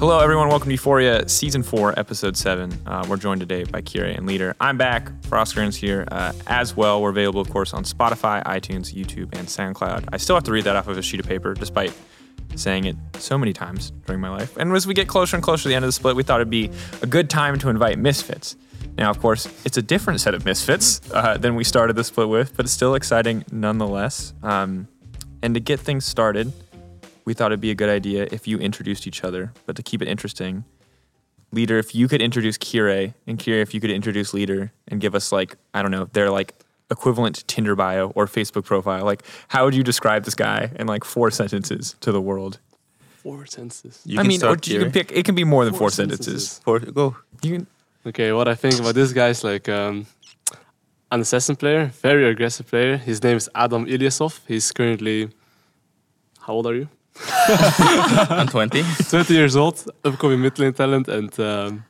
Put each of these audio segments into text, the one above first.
Hello, everyone. Welcome to Euphoria Season 4, Episode 7. Uh, we're joined today by Kira and Leader. I'm back. Froskurinn here uh, as well. We're available, of course, on Spotify, iTunes, YouTube, and SoundCloud. I still have to read that off of a sheet of paper, despite saying it so many times during my life. And as we get closer and closer to the end of the split, we thought it'd be a good time to invite Misfits. Now, of course, it's a different set of Misfits uh, than we started the split with, but it's still exciting nonetheless. Um, and to get things started, we thought it'd be a good idea if you introduced each other. But to keep it interesting, Leader, if you could introduce Kirei, and Kirei, if you could introduce Leader and give us like, I don't know, their like equivalent Tinder bio or Facebook profile. Like, how would you describe this guy in like four sentences to the world? Four sentences. You I can mean, or start you can pick. It can be more than four, Four sentences. sentences. For, go. You can. Okay, what I think about this guy is like um, an assassin player, very aggressive player. His name is Adam Ilyasov. He's currently, how old are you? I'm 20. 20 years old, upcoming mid lane talent, and um,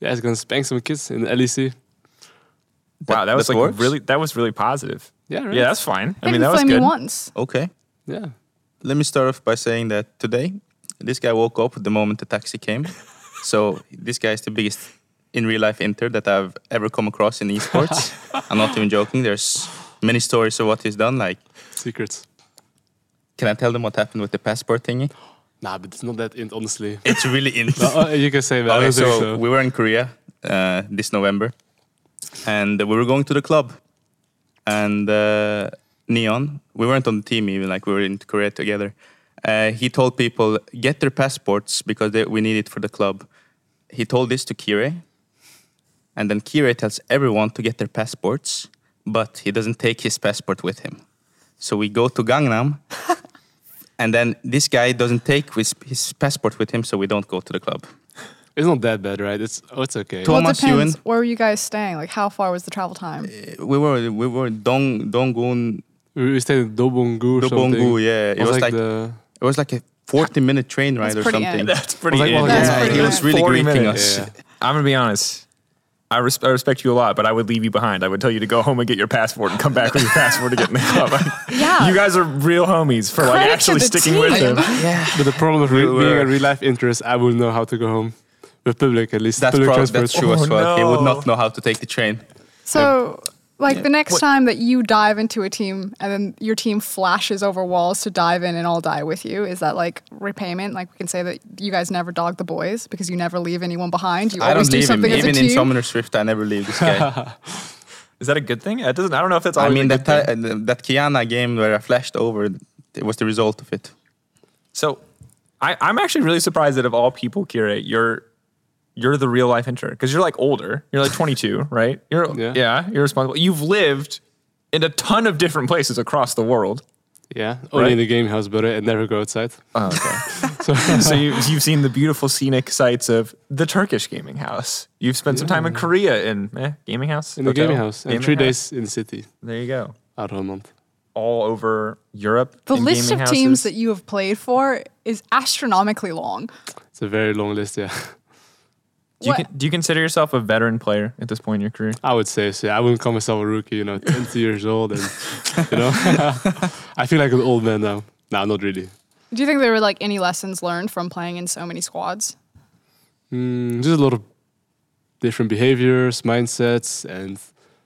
yeah, he's gonna spank some kids in the LEC. Wow, that was like works? really. That was really positive. Yeah, right. Yeah, that's fine. I Maybe mean, that was flame me good. once. Okay. yeah. Let me start off by saying that today, this guy woke up the moment the taxi came. so this guy is the biggest in real life inter that I've ever come across in esports. I'm not even joking. There's many stories of what he's done. Like, Secrets. Can I tell them what happened with the passport thingy? Nah, but it's not that int, honestly. It's really in. No, uh, you can say that. Okay, so, so. we were in Korea uh, this November, and we were going to the club. And uh, Neon, we weren't on the team even, like we were in Korea together. Uh, he told people get their passports because they, we need it for the club. He told this to Kirei, and then Kirei tells everyone to get their passports, but he doesn't take his passport with him. So we go to Gangnam. And then this guy doesn't take his, his passport with him, so we don't go to the club. It's not that bad, right? It's oh, it's okay. Well, it Thomas depends. Ewan. Where were you guys staying? Like, how far was the travel time? Uh, we were we were Dong Donggun We we stayed in Dobongu or something. Dobongu, yeah. It was, was like, like the it was like a 40 minute train ride That's or pretty something. end. That's pretty. like, in. well, That's yeah, pretty he was good. really 40 greeting minutes. us. Yeah. I'm gonna be honest. I, res- I respect you a lot, but I would leave you behind. I would tell you to go home and get your passport and come back with your passport to get in the club. Yeah. you guys are real homies for like Credit to actually sticking team. with them. Yeah. But the problem with re- being a real life interest, I wouldn't know how to go home. With public, at least. That's, public prob- that's true Oh, as well. He would oh, not know how to take the train. So, like, Yeah. the next What- time that you dive into a team and then your team flashes over walls to dive in and all die with you, is that like repayment? Like, we can say that you guys never dog the boys because you never leave anyone behind. You I always don't leave him. something as a Even in team. Summoner's Rift, I never leave this guy. Is that a good thing? It doesn't. I don't know if that's. I mean, a that, good thing. uh, that Qiyana game where I flashed over, it was the result of it. So, I, I'm actually really surprised that of all people, Kira, you're you're the real life intern because you're like older. You're like 22, right? You're Yeah. yeah. You're responsible. You've lived in a ton of different places across the world. Yeah, only Right. in the game house, but I never go outside. Oh, okay. So, so you, you've seen the beautiful scenic sights of the Turkish gaming house. You've spent some time in Korea in eh, gaming house. in the gaming house, and Gaming three house? days in the city, There you go. out of a month. All over Europe. the in list of gaming teams that you have played for is astronomically long. It's a very long list, yeah. Do you, con- do you consider yourself a veteran player at this point in your career? I would say so. Yeah, I wouldn't call myself a rookie, you know, 20 years old, and you know, I feel like an old man now. Nah, not really. Do you think there were like any lessons learned from playing in so many squads? Mm, just a lot of different behaviors, mindsets, and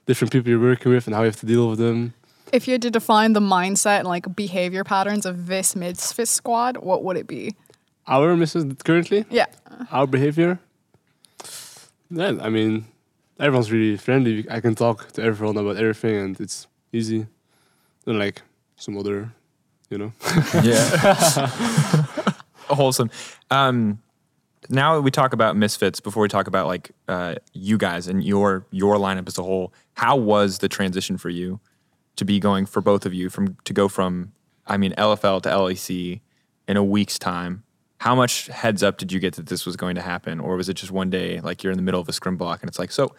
different people you're working with, and how you have to deal with them. If you had to define the mindset and like behavior patterns of this Misfit squad, what would it be? Our misses currently, Yeah. our behavior. Yeah, I mean, everyone's really friendly. I can talk to everyone about everything, and it's easy. Unlike some other, you know. Yeah. Wholesome. Um, now we talk about misfits, before we talk about like uh, you guys and your your lineup as a whole, how was the transition for you to be going for both of you from to go from I mean LFL to LEC in a week's time? How much heads up did you get that this was going to happen, or was it just one day like you're in the middle of a scrim block and it's like so?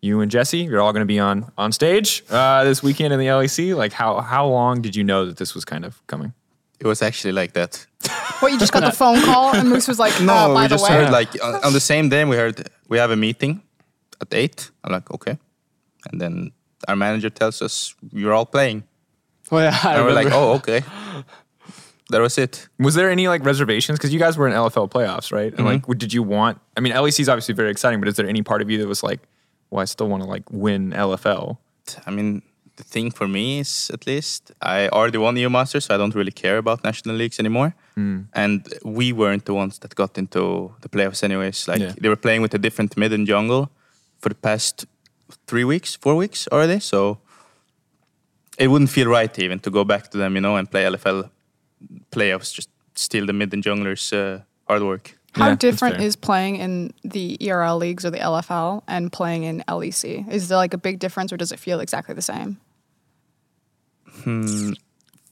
You and Jesse, you're all going to be on on stage uh, this weekend in the LEC. Like, how how long did you know that this was kind of coming? It was actually like that. What you just got the phone call and Moose was like, No, uh, by we the just way, heard like on, on the same day we heard we have a meeting at eight. I'm like, okay, and then our manager tells us you're all playing, Oh yeah, I and we're like, oh, okay. that was it. Was there any like reservations? Because you guys were in LFL playoffs, right? And like, mm-hmm. did you want? I mean, LEC is obviously very exciting, but is there any part of you that was like, well, I still want to like win LFL? I mean, the thing for me is at least I already won EU Masters, so I don't really care about national leagues anymore. Mm. And we weren't the ones that got into the playoffs, anyways. Like Yeah. they were playing with a different mid and jungle for the past three weeks, four weeks already. So it wouldn't feel right even to go back to them, you know, and play LFL playoffs, just steal the mid and junglers' uh, hard work. How Yeah, different is playing in the ERL leagues or the LFL and playing in LEC? Is there like a big difference or does it feel exactly the same?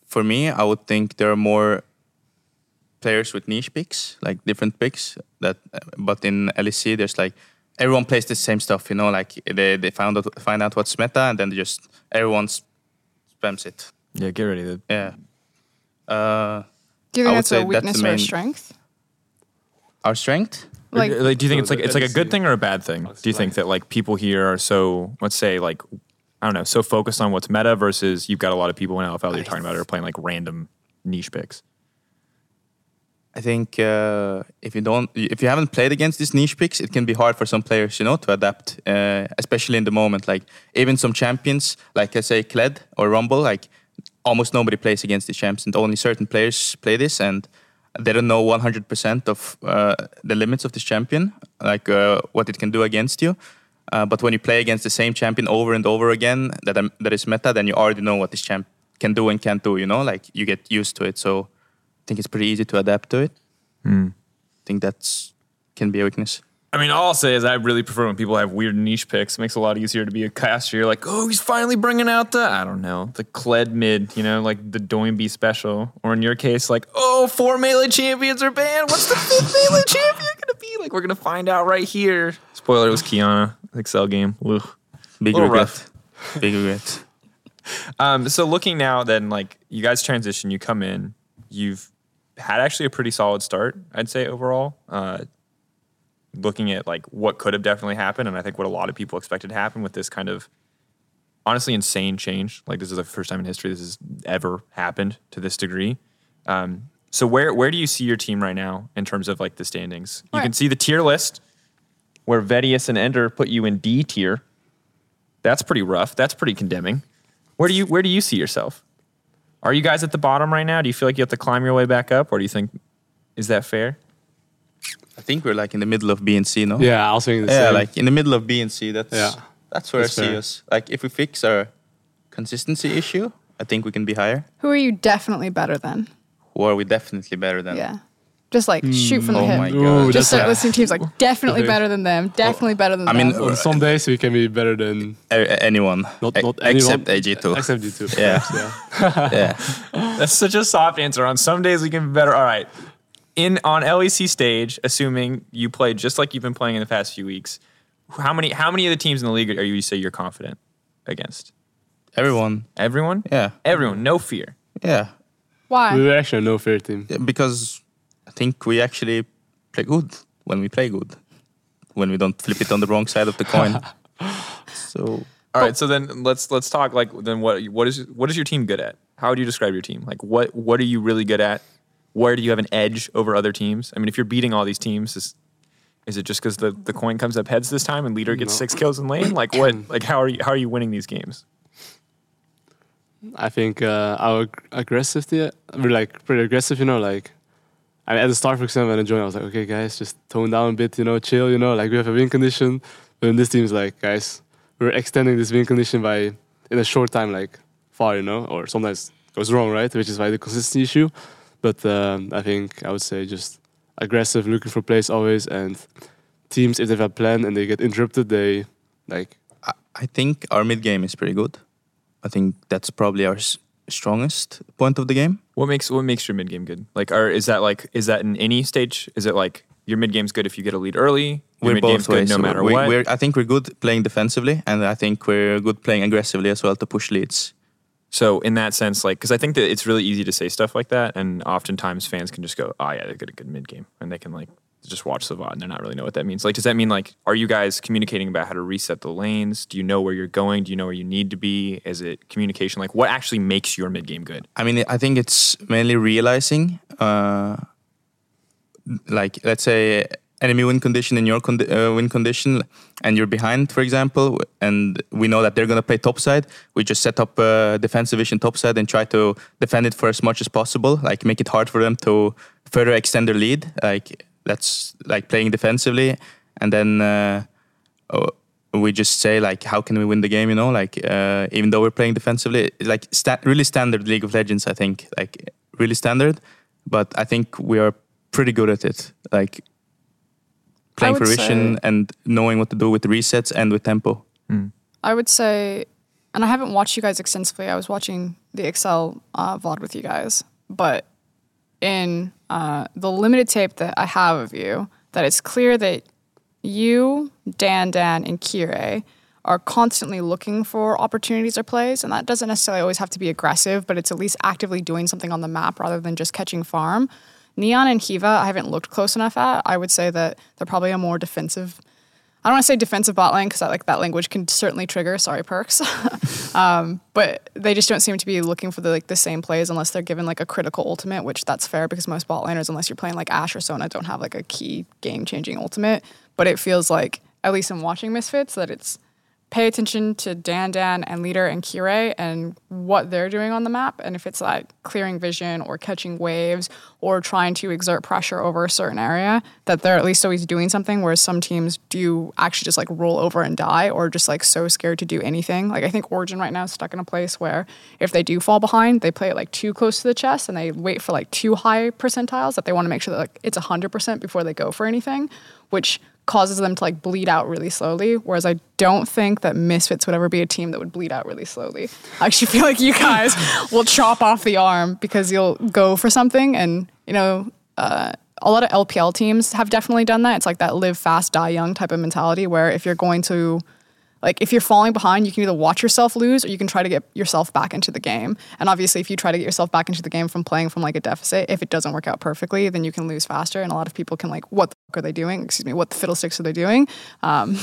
for me, I would think there are more players with niche picks, like different picks. That, but in LEC, there's like everyone plays the same stuff. You know, like they they found out find out what's meta, and then they just everyone spams it. Yeah, get ready. To, Yeah. Uh, Do you I think would that's say a that's weakness the or a strength? our strength. Like, like, do you think So it's like it's like a good thing or a bad thing? Do you think that like people here are so let's say like I don't know so focused on what's meta versus you've got a lot of people in LFL that you're talking about are playing like random niche picks. I think uh, if you don't, if you haven't played against these niche picks, it can be hard for some players, you know, to adapt, uh, especially in the moment. Like even some champions, like I say, Kled or Rumble, like almost nobody plays against the champs, and only certain players play this, and they don't know 100% of uh, the limits of this champion, like uh, what it can do against you. Uh, but when you play against the same champion over and over again, that um, that is meta, then you already know what this champ can do and can't do. You know, like you get used to it. So I think it's pretty easy to adapt to it. I think that's can be a weakness. I mean, all I'll say is I really prefer when people have weird niche picks. It makes it a lot easier to be a caster. You're like, oh, he's finally bringing out the, I don't know, the Kled mid, you know, like the Doinby special. Or in your case, like, oh, four melee champions are banned. What's the fifth melee champion going to be? Like, we're going to find out right here. Spoiler, it was Qiyana, Excel game. Ugh. Big Little regret. Big regret. Um, so looking now, then, like, you guys transition, you come in, you've had actually a pretty solid start, I'd say, overall. Uh, looking at like what could have definitely happened, and I think what a lot of people expected to happen with this kind of honestly insane change. Like this is the first time in history this has ever happened to this degree. Um, so where where do you see your team right now in terms of like the standings? You can see the tier list where Vedius and Ender put you in D tier. That's pretty rough. That's pretty condemning. Where do you where do you see yourself? Are you guys at the bottom right now? Do you feel like you have to climb your way back up, or do you think is that fair? I think we're like in the middle of B and C, no? Yeah, I was thinking the Yeah, same. like in the middle of B and C. That's Yeah. that's where That's I see us. Like if we fix our consistency issue, I think we can be higher. Who are you definitely better than? Who are we definitely better than? Yeah. Just like hmm. shoot from the oh hip. my Ooh, God. Just that's start a- listing teams like definitely better than them, oh, definitely better than them. I mean, on some days we can be better than A- a- anyone, not not except anyone, AG2. Except G2. Yeah. yeah. yeah. That's such a soft answer. On some days we can be better. All right. In on LEC stage, assuming you played just like you've been playing in the past few weeks, how many how many of the teams in the league are you say you're confident against? Everyone. Everyone? Yeah. Everyone, no fear. Yeah. Why? We were actually a no fair team. Yeah, Because I think we actually play good when we play good. When we don't flip it on the wrong side of the coin. so All right, so then let's let's talk like then what what is what is your team good at? How would you describe your team? Like what what are you really good at? Where do you have an edge over other teams? I mean, if you're beating all these teams, is is it just because the, the coin comes up heads this time and leader gets No. six kills in lane? Like what? Like how are you how are you winning these games? I think uh, our ag- aggressivity, we're like pretty aggressive, you know. Like, I mean, at the start, for example, when I joined, I was like, okay, guys, just tone down a bit, you know, chill, you know. Like, we have a win condition. But then this team's like, guys, we're extending this win condition by in a short time, like far, you know, or sometimes goes wrong, right? Which is why the consistency issue. But um, I think I would say just aggressive, looking for plays always, and teams if they have a plan and they get interrupted, they like I, I think our mid game is pretty good. I think that's probably our s- strongest point of the game. What makes what makes your mid game good? Like, are is that like is that in any stage? Is it like your mid game's good if you get a lead early? Your We're mid game's both good ways. no matter we, what. We're, I think we're good playing defensively, and I think we're good playing aggressively as well to push leads. So in that sense, like, because I think that it's really easy to say stuff like that, and oftentimes fans can just go, "Oh yeah, they get a good mid game," and they can like just watch the VOD and they're not really know what that means. Like, does that mean like, are you guys communicating about how to reset the lanes? Do you know where you're going? Do you know where you need to be? Is it communication? Like, what actually makes your mid game good? I mean, I think it's mainly realizing, uh, like, let's say enemy win condition in your condi- uh, win condition, and you're behind, for example, and we know that they're gonna play topside. We just set up a defensive vision topside and try to defend it for as much as possible. Like, make it hard for them to further extend their lead. Like, that's like playing defensively, and then. Uh, oh, we just say like how can we win the game you know like uh, even though we're playing defensively like sta- really standard league of legends i think like really standard but i think we are pretty good at it like playing fruition say- and knowing what to do with resets and with tempo I would say, and I haven't watched you guys extensively. I was watching the Excel uh, VOD with you guys, but in uh, the limited tape that I have of you, that it's clear that you, Dan, Dan, and Kire are constantly looking for opportunities or plays, and that doesn't necessarily always have to be aggressive, but it's at least actively doing something on the map rather than just catching farm. Neon and Hiva, I haven't looked close enough at. I would say that they're probably a more defensive I don't want to say defensive bot lane because like that language can certainly trigger. Sorry, perks. um, but they just don't seem to be looking for the like the same plays unless they're given like a critical ultimate, which that's fair because most bot laners, unless you're playing like Ashe or Sona, don't have like a key game changing ultimate. But it feels like at least in watching Misfits that it's pay attention to Dan Dan and Leader and Kirei and what they're doing on the map. And if it's like clearing vision or catching waves or trying to exert pressure over a certain area, that they're at least always doing something. Whereas some teams do actually just like roll over and die or just like so scared to do anything. Like I think Origen right now is stuck in a place where if they do fall behind, they play it like too close to the chest and they wait for like too high percentiles that they want to make sure that like it's 100% before they go for anything, which causes them to like bleed out really slowly. Whereas I don't think that Misfits would ever be a team that would bleed out really slowly. I actually feel like you guys will chop off the arm because you'll go for something and, you know, uh, a lot of LPL teams have definitely done that. It's like that live fast, die young type of mentality where if you're going to like if you're falling behind, you can either watch yourself lose or you can try to get yourself back into the game. And obviously, if you try to get yourself back into the game from playing from like a deficit, if it doesn't work out perfectly, then you can lose faster. And a lot of people can like, what are they doing? Excuse me, what the fiddlesticks are they doing? Um,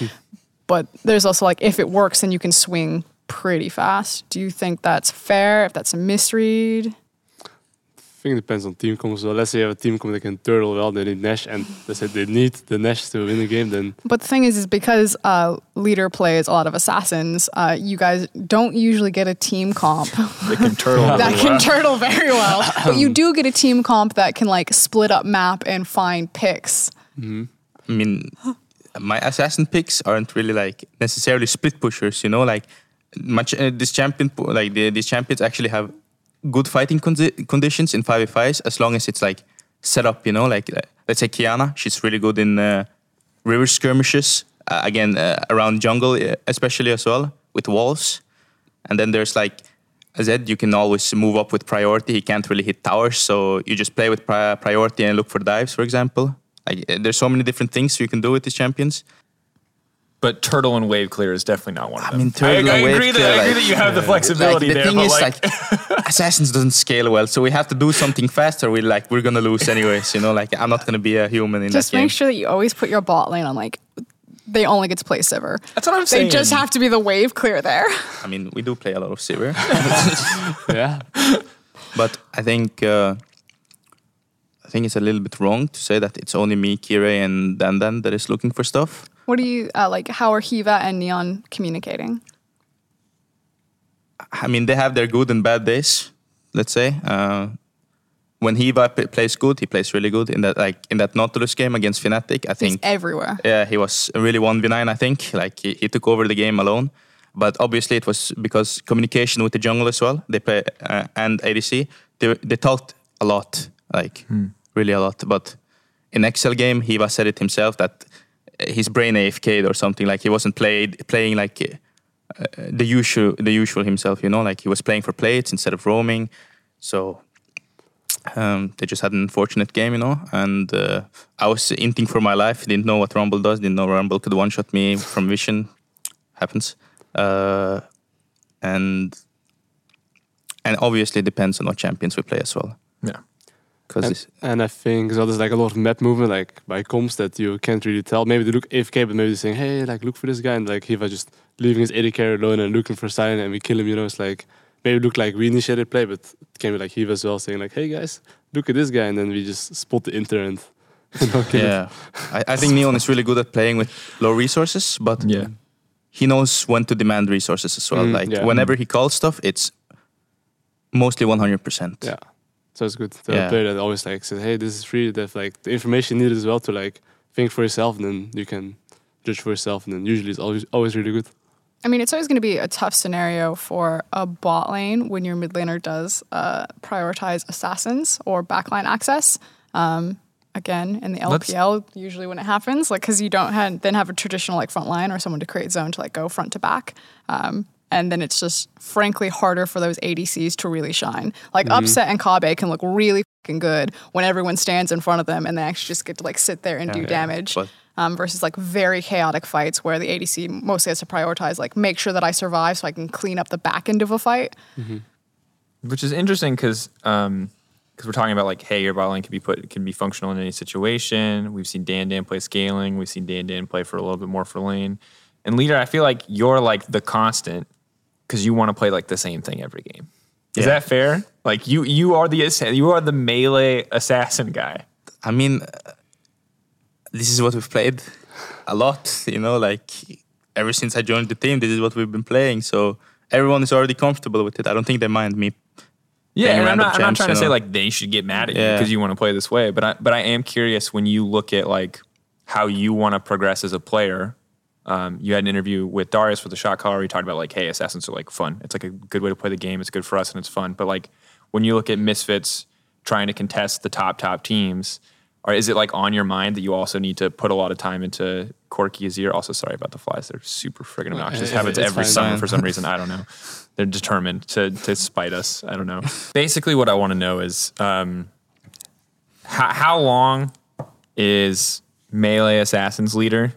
but there's also like, if it works, then you can swing pretty fast. Do you think that's fair? If that's a misread? I think it depends on team comp. So let's say you have a team comp that can turtle well, they need Nash, and let's say they need the Nash to win the game, then But the thing is, is because uh, leader plays a lot of assassins, uh, you guys don't usually get a team comp They can turtle. that can turtle very well. but you do get a team comp that can like split up map and find picks. I mean, my assassin picks aren't really like necessarily split pushers. You know, like much uh, this champion, like the, these champions actually have good fighting condi- conditions in five v fives as long as it's like set up. You know, like uh, let's say Qiyana, she's really good in uh, river skirmishes. Uh, again, uh, around jungle uh, especially as well with walls. And then there's like Zed, you can always move up with priority. He can't really hit towers, so you just play with pri- priority and look for dives, for example. Like, there's so many different things you can do with these champions. But turtle and wave clear is definitely not one of them. I them. mean, turtle I, and wave agree that, clear, I agree that you have the flexibility Like, the there. thing but is, like, like, assassins doesn't scale well, so we have to do something faster. We like we're gonna lose anyways. You know, like I'm not gonna be a human in Just that game. Just make sure that you always put your bot lane on like they only get to play Sivir. that's what I'm saying. They just have to be the wave clear there. I mean, we do play a lot of Sivir, yeah. but I think uh, I think it's a little bit wrong to say that it's only me, Kirei, and Dandan that is looking for stuff. What do you uh, like? How are Hiva and Neon communicating? I mean, they have their good and bad days. Let's say uh, when Hiva p- plays good, he plays really good. In that, like in that Nautilus game against Fnatic, I He's think everywhere. yeah, he was really one v nine. I think like he, he took over the game alone. But obviously, it was because communication with the jungle as well. They play uh, and ADC. They they talked a lot, like really a lot. But in Excel game, Hiva said it himself that his brain AFK'd or something. Like he wasn't played playing like uh, the usual the usual himself. You know, like he was playing for plates instead of roaming. So um, they just had an unfortunate game, you know. And uh, I was inting for my life. Didn't know what Rumble does. Didn't know Rumble could one shot me from vision. Happens. Uh, and and obviously depends on what champions we play as well. yeah. Because And, and I think so there's like a lot of map movement like by comps that you can't really tell. Maybe they look AFK, but maybe they're saying, hey, like look for this guy, and like Hiva just leaving his AD carry alone and looking for sign, and we kill him. You know, it's like maybe it look like we initiated play, but it can be like Hiva as well saying like, hey guys, look at this guy, and then we just spot the inter and you know, kill him. yeah, I, I think Neon is really good at playing with low resources, but Yeah. he knows when to demand resources as well. Mm, like yeah. whenever he calls stuff, it's mostly 100%. Yeah. So it's good to Yeah. a player that always like says, "Hey, this is free." They have like the information needed as well to like think for yourself, and then you can judge for yourself. And then usually it's always always really good. I mean, it's always going to be a tough scenario for a bot lane when your mid laner does uh, prioritize assassins or backline access. Um, again, in the Let's- LPL, usually when it happens, like because you don't have, then have a traditional like front line or someone to create zone to like go front to back. Um, and then it's just frankly harder for those ADCs to really shine. Like mm-hmm. Upset and Kabe can look really fucking good when everyone stands in front of them and they actually just get to like sit there and do yeah. damage But- um, versus like very chaotic fights where the ADC mostly has to prioritize like make sure that I survive so I can clean up the back end of a fight. Mm-hmm. which is interesting because because um, we're talking about like, hey, your bot lane can be put can be functional in any situation. We've seen Dan Dan play scaling. We've seen Dan Dan play for a little bit more for lane. And leader, I feel like you're like the constant because you want to play like the same thing every game. Is Yeah. that fair? Like you you are the you are the melee assassin guy. I mean, this is what we've played a lot, you know, like ever since I joined the team, this is what we've been playing. So everyone is already comfortable with it. I don't think they mind me. Yeah, and I'm not, I'm not champs, trying to you say like they should get mad at you because you want to play this way, but I, but I am curious when you look at like how you want to progress as a player. Um, you had an interview with Darius with the shot caller. You talked about like, hey, assassins are like fun. It's like a good way to play the game. It's good for us and it's fun. But like when you look at misfits trying to contest the top top teams, or is it like on your mind that you also need to put a lot of time into Corki Azir? Also, sorry about the flies. They're super friggin' obnoxious. yeah, Happens it's every fine. summer Fine. for some reason. I don't know. They're determined to to spite us. I don't know. Basically, what I want to know is um, how, how long is melee assassins leader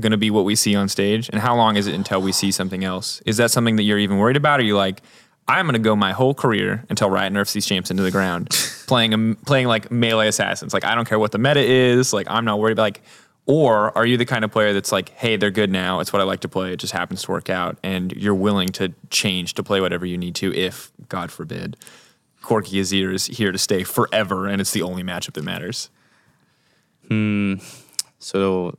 going to be what we see on stage, and how long is it until we see something else? Is that something that you're even worried about? Or are you like, I'm going to go my whole career until Riot nerfs these champs into the ground, playing playing like melee assassins. Like I don't care what the meta is. Like I'm not worried about like. Or are you the kind of player that's like, hey, they're good now. It's what I like to play. It just happens to work out, and you're willing to change to play whatever you need to, if God forbid, Corki Azir is here to stay forever, and it's the only matchup that matters. Hmm. So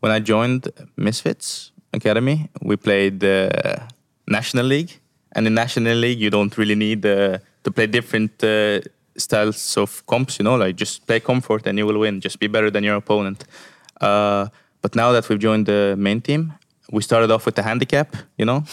when I joined Misfits Academy, we played the National League, and in National League you don't really need uh, to play different uh, styles of comps. You know, like just play comfort and you will win. Just be better than your opponent. Uh, but now that we've joined the main team, we started off with the handicap. You know.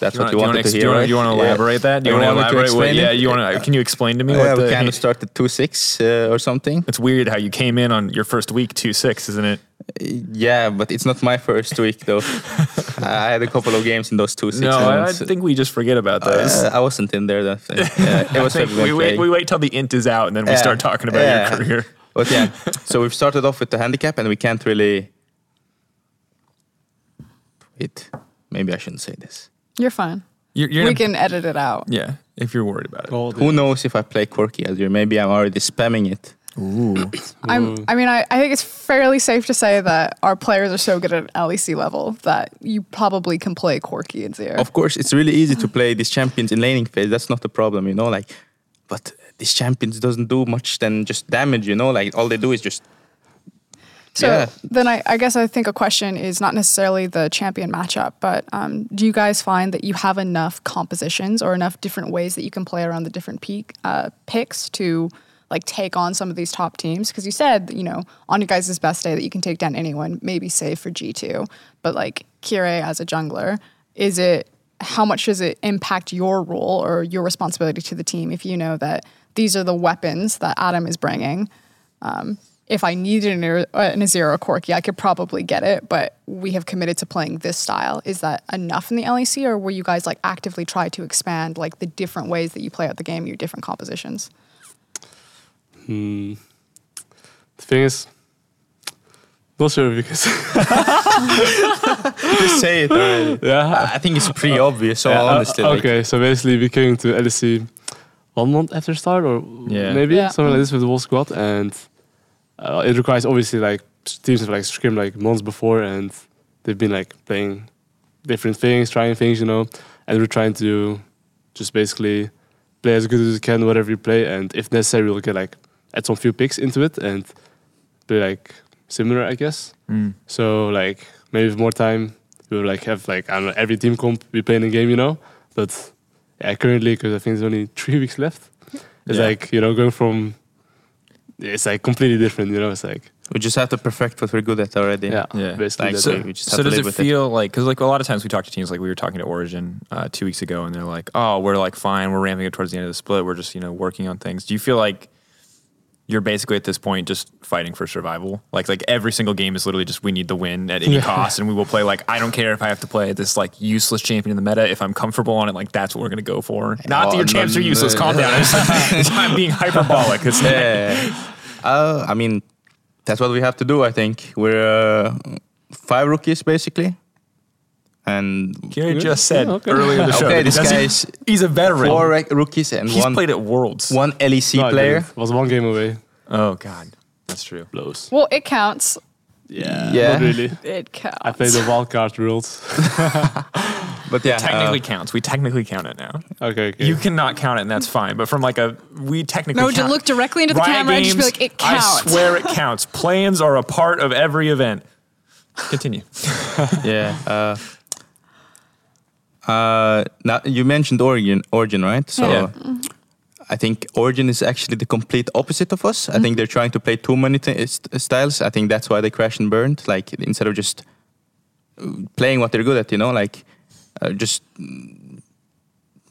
That's what you wanna- wanted ex- to do hear, you right? do you want to Yeah. elaborate that? Do you You want to elaborate? What, yeah, you want to? Can you explain to me Yeah, what we the? kind of started two six uh, or something. it's weird how you came in on your first week two six, isn't it? Yeah, but it's not my first week though. I had a couple of games in those two six No, I, I think we just forget about those. Uh, I wasn't in there. That yeah, it was I we wait, we wait till the int is out and then we Yeah. start talking about Yeah. your career. But yeah, so we've started off with the handicap, and we can't really. Wait, maybe I shouldn't say this. You're fine. You're, you're we gonna- can edit it out. yeah, if you're worried about it. Gold. Who knows if I play Corki Azir? Maybe I'm already spamming it. Ooh, I'm, I mean, I, I think it's fairly safe to say that our players are so good at LEC level that you probably can play Corki and Zero. Of course, it's really easy to play these champions in laning phase. That's not the problem, you know. Like, but these champions doesn't do much than just damage. You know, like all they do is just So Yeah. then I, I guess I think a question is not necessarily the champion matchup, but um, do you guys find that you have enough compositions or enough different ways that you can play around the different peak uh, picks to like take on some of these top teams? Because you said, you know, on your guys' best day that you can take down anyone, maybe save for G2, but like Kirei as a jungler, is it how much does it impact your role or your responsibility to the team if you know that these are the weapons that Adam is bringing? Um, if I needed an, an Azera Corki, I could probably get it, but we have committed to playing this style. Is that enough in the LEC, or were you guys like actively try to expand like the different ways that you play out the game, your different compositions? The thing is, not sure if you can say. just say it already. yeah. I think it's pretty obvious. So Yeah, uh, honestly, like, okay, so basically we came to LSC one month after start, or Yeah. maybe Yeah. something like this with the whole squad, and uh, it requires obviously like teams have like scrimmed like months before, and they've been like playing different things, trying things, you know, and we're trying to just basically play as good as we can, whatever we play, and if necessary, we'll get like add some few picks into it and be like similar, I guess. Mm. So like maybe with more time, we'll like have like I don't know every team comp be playing a game, you know. But yeah, currently because I think there's only three weeks left, it's Yeah. like you know going from it's like completely different, you know. It's like We just have to perfect what we're good at already. yeah, Yeah. basically. Like, so- we just So to does live it with it. feel like because like a lot of times we talk to teams like we were talking to Origen uh, two weeks ago and they're like, oh, we're like fine, we're ramping it towards the end of the split, we're just you know working on things. Do you feel like you're basically at this point just fighting for survival? Like like every single game is literally just we need the win at any cost, and we will play like I don't care if I have to play this like useless champion in the meta if I'm comfortable on it. Like that's what we're gonna go for. Not that Oh, your champs are useless. no. Calm down. It's, it's not being hyperbolic. It's Yeah. uh, I mean, that's what we have to do. I think we're uh, five rookies basically, and Kira just said Yeah, okay. earlier in the show. Okay, this he guy is he's a veteran. four rec- rookies and He's one played at Worlds. one LEC No, player. It was one game away. Oh God, that's true. Blows. Well, it counts. Yeah, Yeah. not really. It counts. I played the wildcard rules. But yeah, technically uh, counts. We technically count it now. Okay, okay. You cannot count it, and that's fine. But from like a we technically No, to look directly into the Riot camera and just be like, it counts. I swear it counts. Plans are a part of every event. Continue. yeah. Uh, uh, now you mentioned Origen, Origen, right? So Yeah. I think Origen is actually the complete opposite of us. I think they're trying to play too many t- styles. I think that's why they crashed and burned. Like instead of just uh, playing what they're good at, you know, like uh, just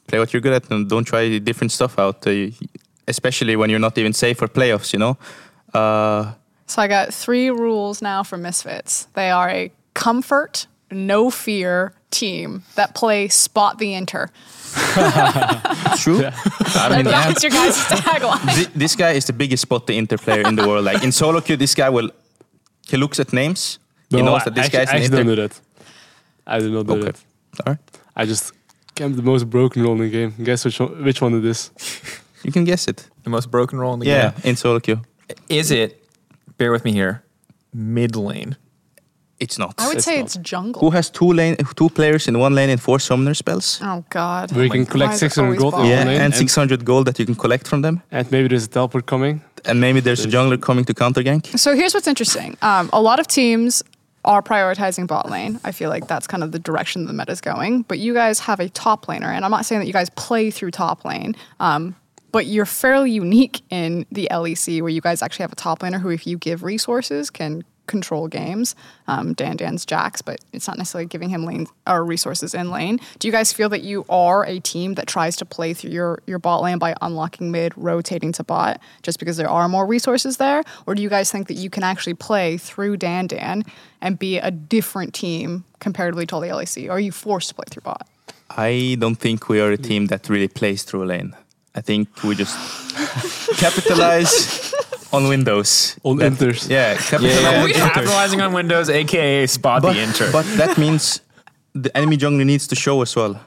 play what you're good at and don't try different stuff out. Uh, especially when you're not even safe for playoffs, you know. Uh, So I got three rules now for Misfits. They are a comfort, no fear team that play spot the enter. true. I mean, yeah. That's your guys' tagline. Thi- this guy is the biggest spot the inter player in the world. Like in solo queue, this guy will he looks at names. he No, knows I that this actually, guy's I an actually don't inter. do that. I do not do Okay. that. Alright. I just camped the most broken role in the game. Guess which one, which one it is? You can guess it. The most broken role in the Yeah, game. in solo queue. Is it? Bear with me here. Mid lane. It's not. I would It's say not. it's jungle. Who has two lane, two players in one lane and four summoner spells? Oh God. Where you can Why collect 600 gold in ball? one yeah, lane, and and- 600 gold that you can collect from them. And maybe there's a teleport coming. And maybe there's a jungler coming to counter gank. So here's what's interesting. Um, a lot of teams are prioritizing bot lane. I feel like that's kind of the direction the meta is going. But you guys have a top laner, and I'm not saying that you guys play through top lane. Um, but you're fairly unique in the LEC where you guys actually have a top laner who, if you give resources, can control games. Um, Dan Dan's Jacks, but it's not necessarily giving him lane or resources in lane. Do you guys feel that you are a team that tries to play through your your bot lane by unlocking mid, rotating to bot, just because there are more resources there, or do you guys think that you can actually play through Dan Dan and be a different team comparatively to all the LEC? Or are you forced to play through bot? I don't think we are a team that really plays through lane. I think we just capitalize on windows. On That- enters. Yeah, capitalize on. Capitalizing on Windows, aka spot but, the enter. but that means the enemy jungler needs to show as well.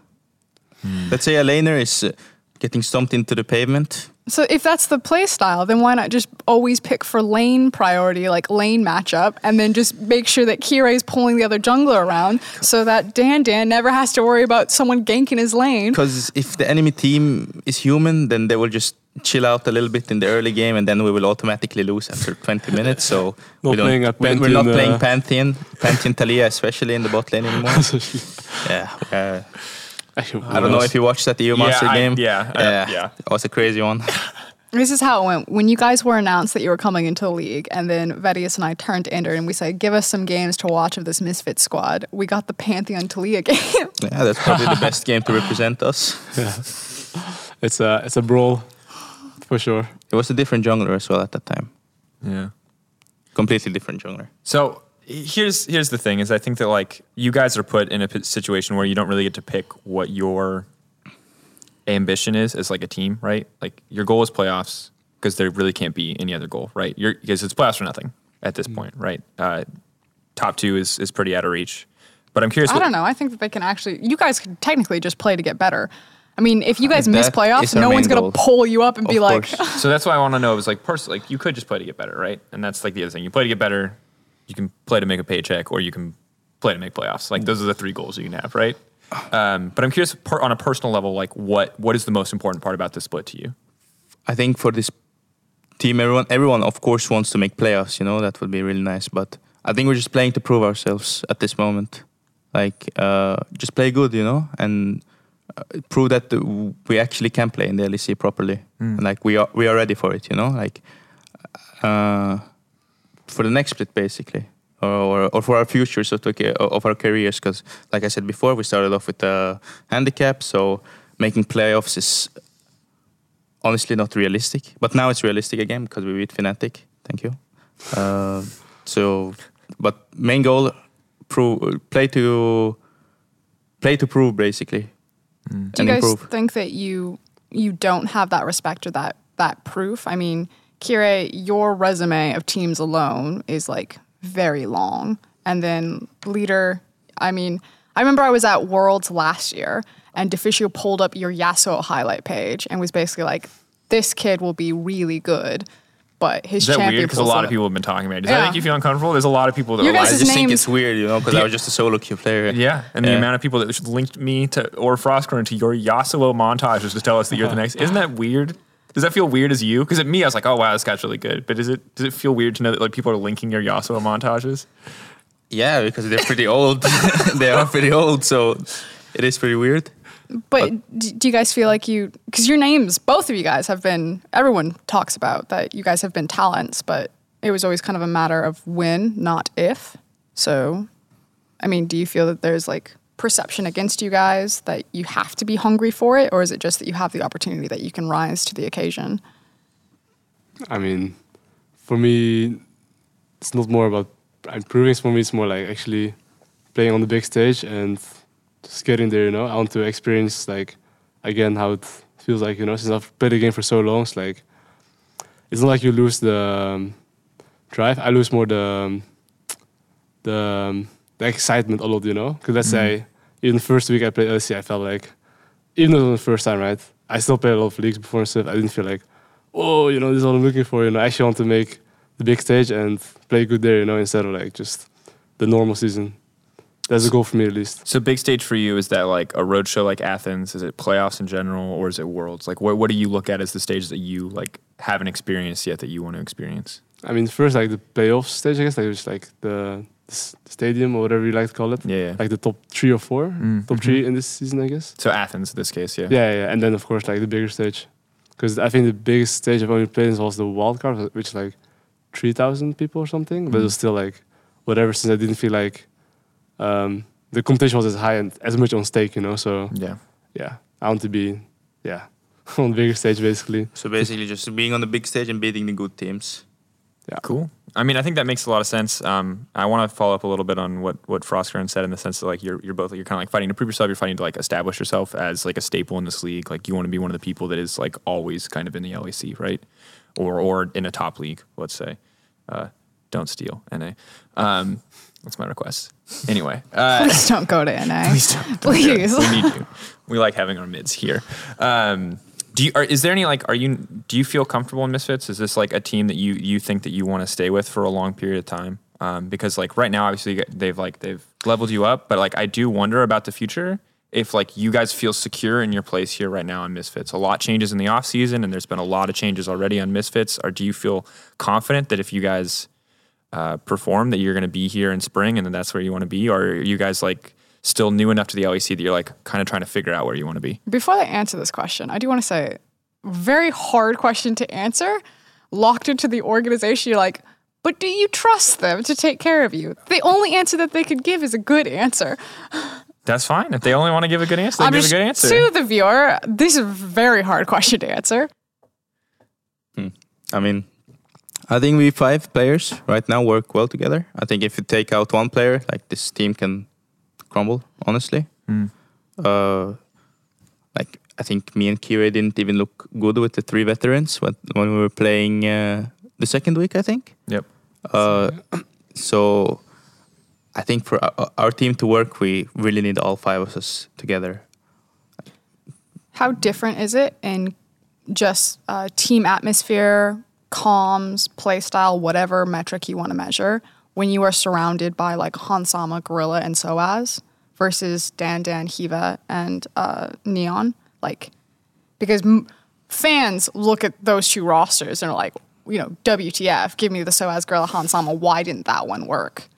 Let's say a laner is uh, getting stomped into the pavement. So if that's the play style, then why not just always pick for lane priority, like lane matchup, and then just make sure that Kira is pulling the other jungler around so that Dan Dan never has to worry about someone ganking his lane. Because if the enemy team is human, then they will just chill out a little bit in the early game, and then we will automatically lose after 20 minutes. So Not we don't, playing at we- we're not Pantheon, playing uh, Pantheon, Pantheon Taliyah, especially in the bot lane anymore. yeah, uh, I don't know if you watched that EU Master I- game. yeah, uh, yeah, yeah. It was a crazy one. This is how it went. When you guys were announced that you were coming into the league, and then Vedius and I turned to Ender and we said, give us some games to watch of this Misfit squad. We got the Pantheon Taliyah game. yeah, that's probably the best game to represent us. Yeah. It's a it's a brawl for sure. It was a different jungler as well at that time. yeah. Completely different jungler. So here's here's the thing: is I think that like you guys are put in a p- situation where you don't really get to pick what your ambition is as like a team, right? Like your goal is playoffs because there really can't be any other goal, right? You're because it's playoffs or nothing at this point, right? Uh, top two is is pretty out of reach. But I'm curious. I what- don't know. I think that they can actually, you guys could technically just play to get better. I mean, if you guys miss playoffs, no one's gonna pull you up and be Of like. So that's why I want to know is like personally, like you could just play to get better, right? And that's like the other thing. You play to get better. You can play to make a paycheck, or you can play to make playoffs. Like those are the three goals you can have, right? Um, but I'm curious per, on a personal level, like what what is the most important part about this split to you? I think for this team, everyone, everyone of course wants to make playoffs. You know that would be really nice. But I think we're just playing to prove ourselves at this moment. Like uh, just play good, you know, and prove that we actually can play in the LEC properly. And, like we are, we are ready for it. You know, like uh, for the next split, basically. Or, or, or for our future, so to, ca- of our careers, because like I said before, we started off with a handicap, so making playoffs is honestly not realistic. But now it's realistic again because we beat Fnatic. Thank you. Uh, so, but main goal, prove, play to play to prove basically, Mm. do and you guys improve. think that you you don't have that respect or that that proof? I mean, Kira, your resume of teams alone is like very long, and then leader. I mean, I remember I was at Worlds last year, and Deficio pulled up your Yasuo highlight page and was basically like, "This kid will be really good." But his Is that champion weird? Because a lot of people have been talking about it. Does that make you feel uncomfortable? There's a lot of people that You are guys' I just think it's weird, you know, because I was just a solo queue player. yeah. And the amount of people that linked me to or Froskurinn to your Yasuo montages to tell us that you're the uh-huh. next. Isn't that weird? Does that feel weird as you? Because at me, I was like, oh wow, this guy's really good. But is it does it feel weird to know that like people are linking your Yasuo montages? Yeah, because they're pretty old. they are pretty old, so it is pretty weird. But uh, d- do you guys feel like you, because your names, both of you guys have been, everyone talks about that you guys have been talents, but it was always kind of a matter of when, not if. So, I mean, do you feel that there's like perception against you guys that you have to be hungry for it, or is it just that you have the opportunity that you can rise to the occasion? I mean, for me, it's not more about improving. For me, it's more like actually playing on the big stage and just getting there. You know, I want to experience like again how it feels like. You know, since I've played the game for so long, it's like it's not like you lose the um, drive. I lose more the um, the um, the excitement a lot. You know, because let's say even the first week I played LEC, I felt like even though it was the first time, right? I still played a lot of leagues before and stuff. I didn't feel like, oh, you know, this is what I'm looking for. You know, I actually want to make the big stage and play good there. You know, instead of like just the normal season. That's a goal for me at least. So big stage for you is that like a road show like Athens? Is it playoffs in general, or is it worlds? Like what what do you look at as the stage that you like haven't experienced yet that you want to experience? I mean, first like the playoff stage, I guess, like just like the, the stadium or whatever you like to call it. Yeah, yeah. Like the top three or four, Mm, top mhm. three in this season, I guess. So Athens, in this case, yeah. Yeah, yeah, and then of course like the bigger stage, because I think the biggest stage I've only played was the wild card, which is like three thousand people or something. But it was still like whatever, since I didn't feel like um, the competition was as high and as much on stake, you know. So Yeah. yeah, I want to be yeah on the bigger stage basically. So basically, just being on the big stage and beating the good teams. Yeah, Cool. I mean, I think that makes a lot of sense. Um, I want to follow up a little bit on what what Froskurinn said in the sense that like you're you're both you're kind of like fighting to prove yourself. You're fighting to like establish yourself as like a staple in this league. Like you want to be one of the people that is like always kind of in the LEC, right? Or or in a top league, let's say. Uh, don't steal NA. Um, that's my request. Anyway, uh, Please don't go to NA. Please don't. don't do it. We need you. We like having our mids here. Um, do you, are, is there any like are you do you feel comfortable in Misfits? Is this like a team that you you think that you want to stay with for a long period of time? Um, because like right now, obviously they've like they've leveled you up, but like I do wonder about the future. If like you guys feel secure in your place here right now on Misfits, a lot changes in the off season, and there's been a lot of changes already on Misfits. Or do you feel confident that if you guys uh, perform that you're going to be here in spring and then that's where you want to be or are you guys like still new enough to the LEC that you're like kind of trying to figure out where you want to be Before I answer this question, I do want to say, very hard question to answer. Locked into the organization, you're like, but do you trust them to take care of you? The only answer that they could give is a good answer. that's fine if they only want to give a good answer they I'm give a just good answer to the viewer. This is a very hard question to answer. I mean, I think we five players right now work well together. I think if you take out one player, like this team can crumble. Honestly, Mm. uh, like I think me and Kira didn't even look good with the three veterans when when we were playing uh, the second week. I think. yep Uh, so I think for our, our team to work, we really need all five of us together. how different is it in just uh, team atmosphere, comms, play style, whatever metric you want to measure, when you are surrounded by like Hans Sama, Gorilla, and Soaz versus Dan Dan, Hiva, and uh, Neon? Like, because m- fans look at those two rosters and are like, you know, WTF, give me the Soaz, Gorilla, Hans Sama. Why didn't that one work?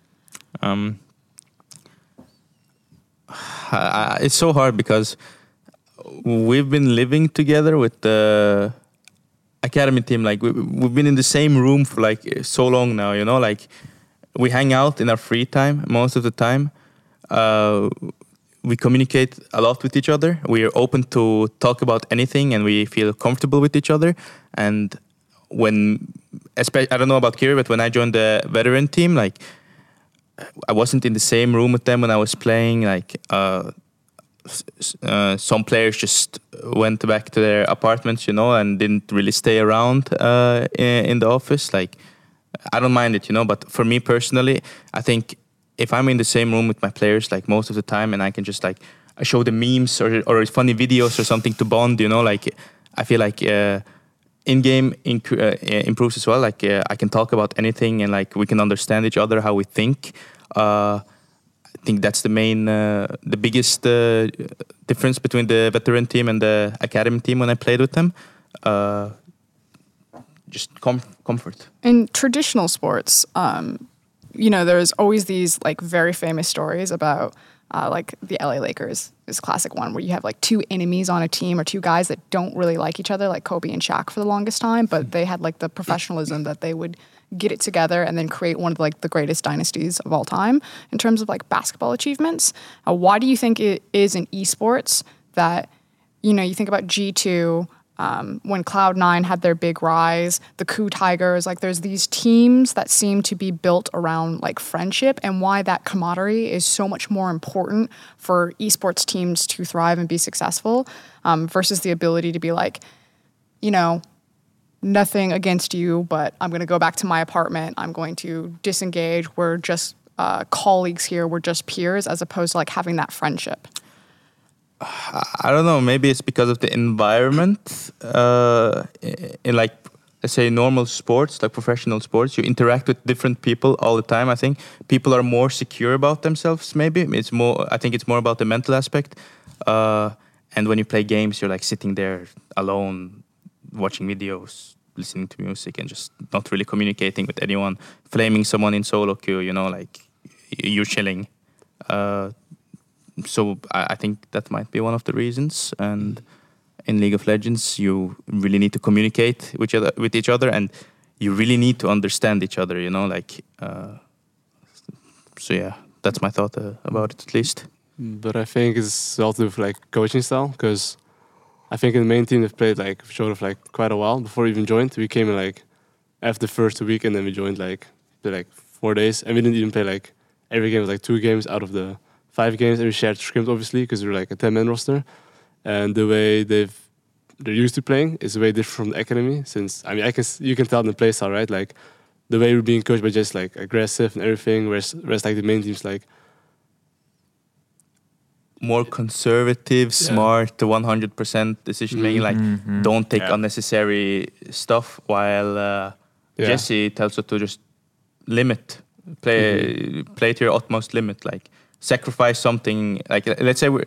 Um, I- it's so hard because we've been living together with the academy team. Like we, we've been in the same room for like so long now. You know, like we hang out in our free time most of the time. Uh, we communicate a lot with each other. We are open to talk about anything, and we feel comfortable with each other. And when, especially, I don't know about Kirei, but when I joined the veteran team, like I wasn't in the same room with them when I was playing. Like uh, uh, some players just went back to their apartments, you know, and didn't really stay around uh, in, in the office. Like I don't mind it, you know, but for me personally, I think if I'm in the same room with my players, like most of the time, and I can just like show the memes or or funny videos or something to bond, you know, like I feel like. Uh, in-game inc- uh, improves as well. Like uh, I can talk about anything, and like we can understand each other, how we think. I think that's the main, uh, the biggest uh, difference between the veteran team and the academy team when I played with them. Uh, just com- comfort. in traditional sports, um, you know, there's always these like very famous stories about uh, like the LA Lakers is classic one where you have like two enemies on a team or two guys that don't really like each other, like Kobe and Shaq for the longest time, but they had like the professionalism that they would get it together and then create one of like the greatest dynasties of all time in terms of like basketball achievements. Uh, why do you think it is in esports that you know, you think about G2, um, when Cloud9 had their big rise, the KOO Tigers, like there's these teams that seem to be built around like friendship and why that camaraderie is so much more important for esports teams to thrive and be successful um, versus the ability to be like, you know, nothing against you, but I'm going to go back to my apartment. I'm going to disengage. We're just uh, colleagues here. We're just peers, as opposed to like having that friendship. I don't know. Maybe it's because of the environment. Uh, in like, let's say, normal sports, like professional sports, you interact with different people all the time. I think people are more secure about themselves. Maybe it's more. I think it's more about the mental aspect. Uh, and when you play games, you're like sitting there alone, watching videos, listening to music, and just not really communicating with anyone. Flaming someone in solo queue, you know, like you're chilling. Uh, so I, I think that might be one of the reasons. And in League of Legends, you really need to communicate with each other, with each other, and you really need to understand each other. You know, like. Uh, so yeah, that's my thought uh, about it, at least. But I think it's with like coaching style because I think in the main team they've played like sort of like quite a while before we even joined. We came in like after the first week and then we joined like played like four days. And we didn't even play like every game was like two games out of the five games. And we shared scrims obviously because we were like a 10 man roster. And the way they've they're used to playing is way different from the academy since I mean I can you can tell in the play style right? Like the way we're being coached by just like aggressive and everything whereas, whereas like the main team's like More conservative, smart, 100% decision making. Like, don't take Yeah. unnecessary stuff. While uh, Yeah. Jesse tells you to just limit, play, play to your utmost limit. Like, sacrifice something. Like, let's say we're,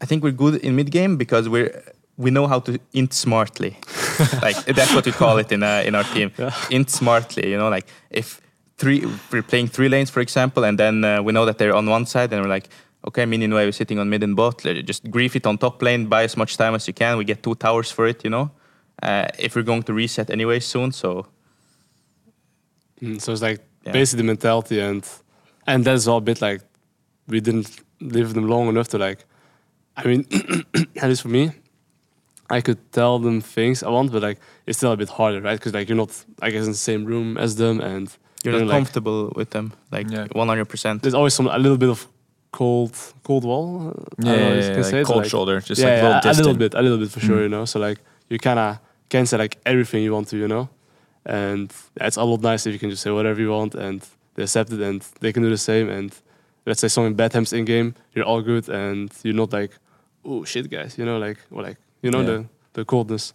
I think we're good in mid game because we're we know how to int smartly. like that's what we call it in uh, in our team. Int smartly. You know, like if three we're playing three lanes, for example, and then uh, we know that they're on one side, and we're like. Okay, Minion Wave is sitting on mid and bot. Just grief it on top lane, buy as much time as you can. We get two towers for it, you know. Uh, if we're going to reset anyway soon, so Mm, so it's like Yeah. basically the mentality and and that's all a bit like we didn't live them long enough to like I mean at least for me I could tell them things I want but like it's still a bit harder right because like you're not I guess in the same room as them and you're you not know, like, comfortable with them, like Yeah. 100%. there's always some a little bit of cold cold wall uh, I don't Yeah, yeah, yeah, like cold like- shoulder, just yeah, like a yeah, little a little bit, a little bit for sure, Mm. you know. So like you kind of can say like everything you want to, you know, and it's a lot nicer if you can just say whatever you want and they accept it and they can do the same. And let's say someone bad happens in game, you're all good and you're not like, oh shit, guys, you know, like or like You know Yeah. the the coldness.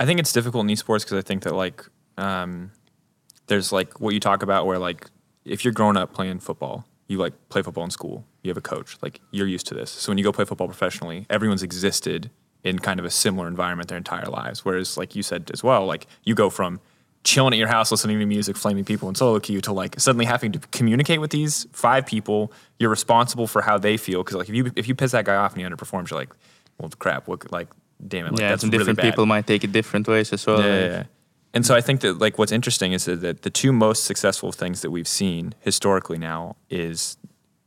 I think it's difficult in esports because I think that like um, there's like what you talk about where like if you're growing up playing football, you like play football in school, you have a coach, like you're used to this. So when you go play football professionally, everyone's existed in kind of a similar environment their entire lives. Whereas like you said as well, like you go from chilling at your house listening to music, flaming people in solo queue to like suddenly having to communicate with these five people. You're responsible for how they feel because like if you if you piss that guy off and he underperforms, you're like, well crap, what like damn it, like yeah, that's and really different bad. people might take it different ways as well. Yeah, like- yeah, yeah. And so I think that like what's interesting is that, the two most successful things that we've seen historically now is,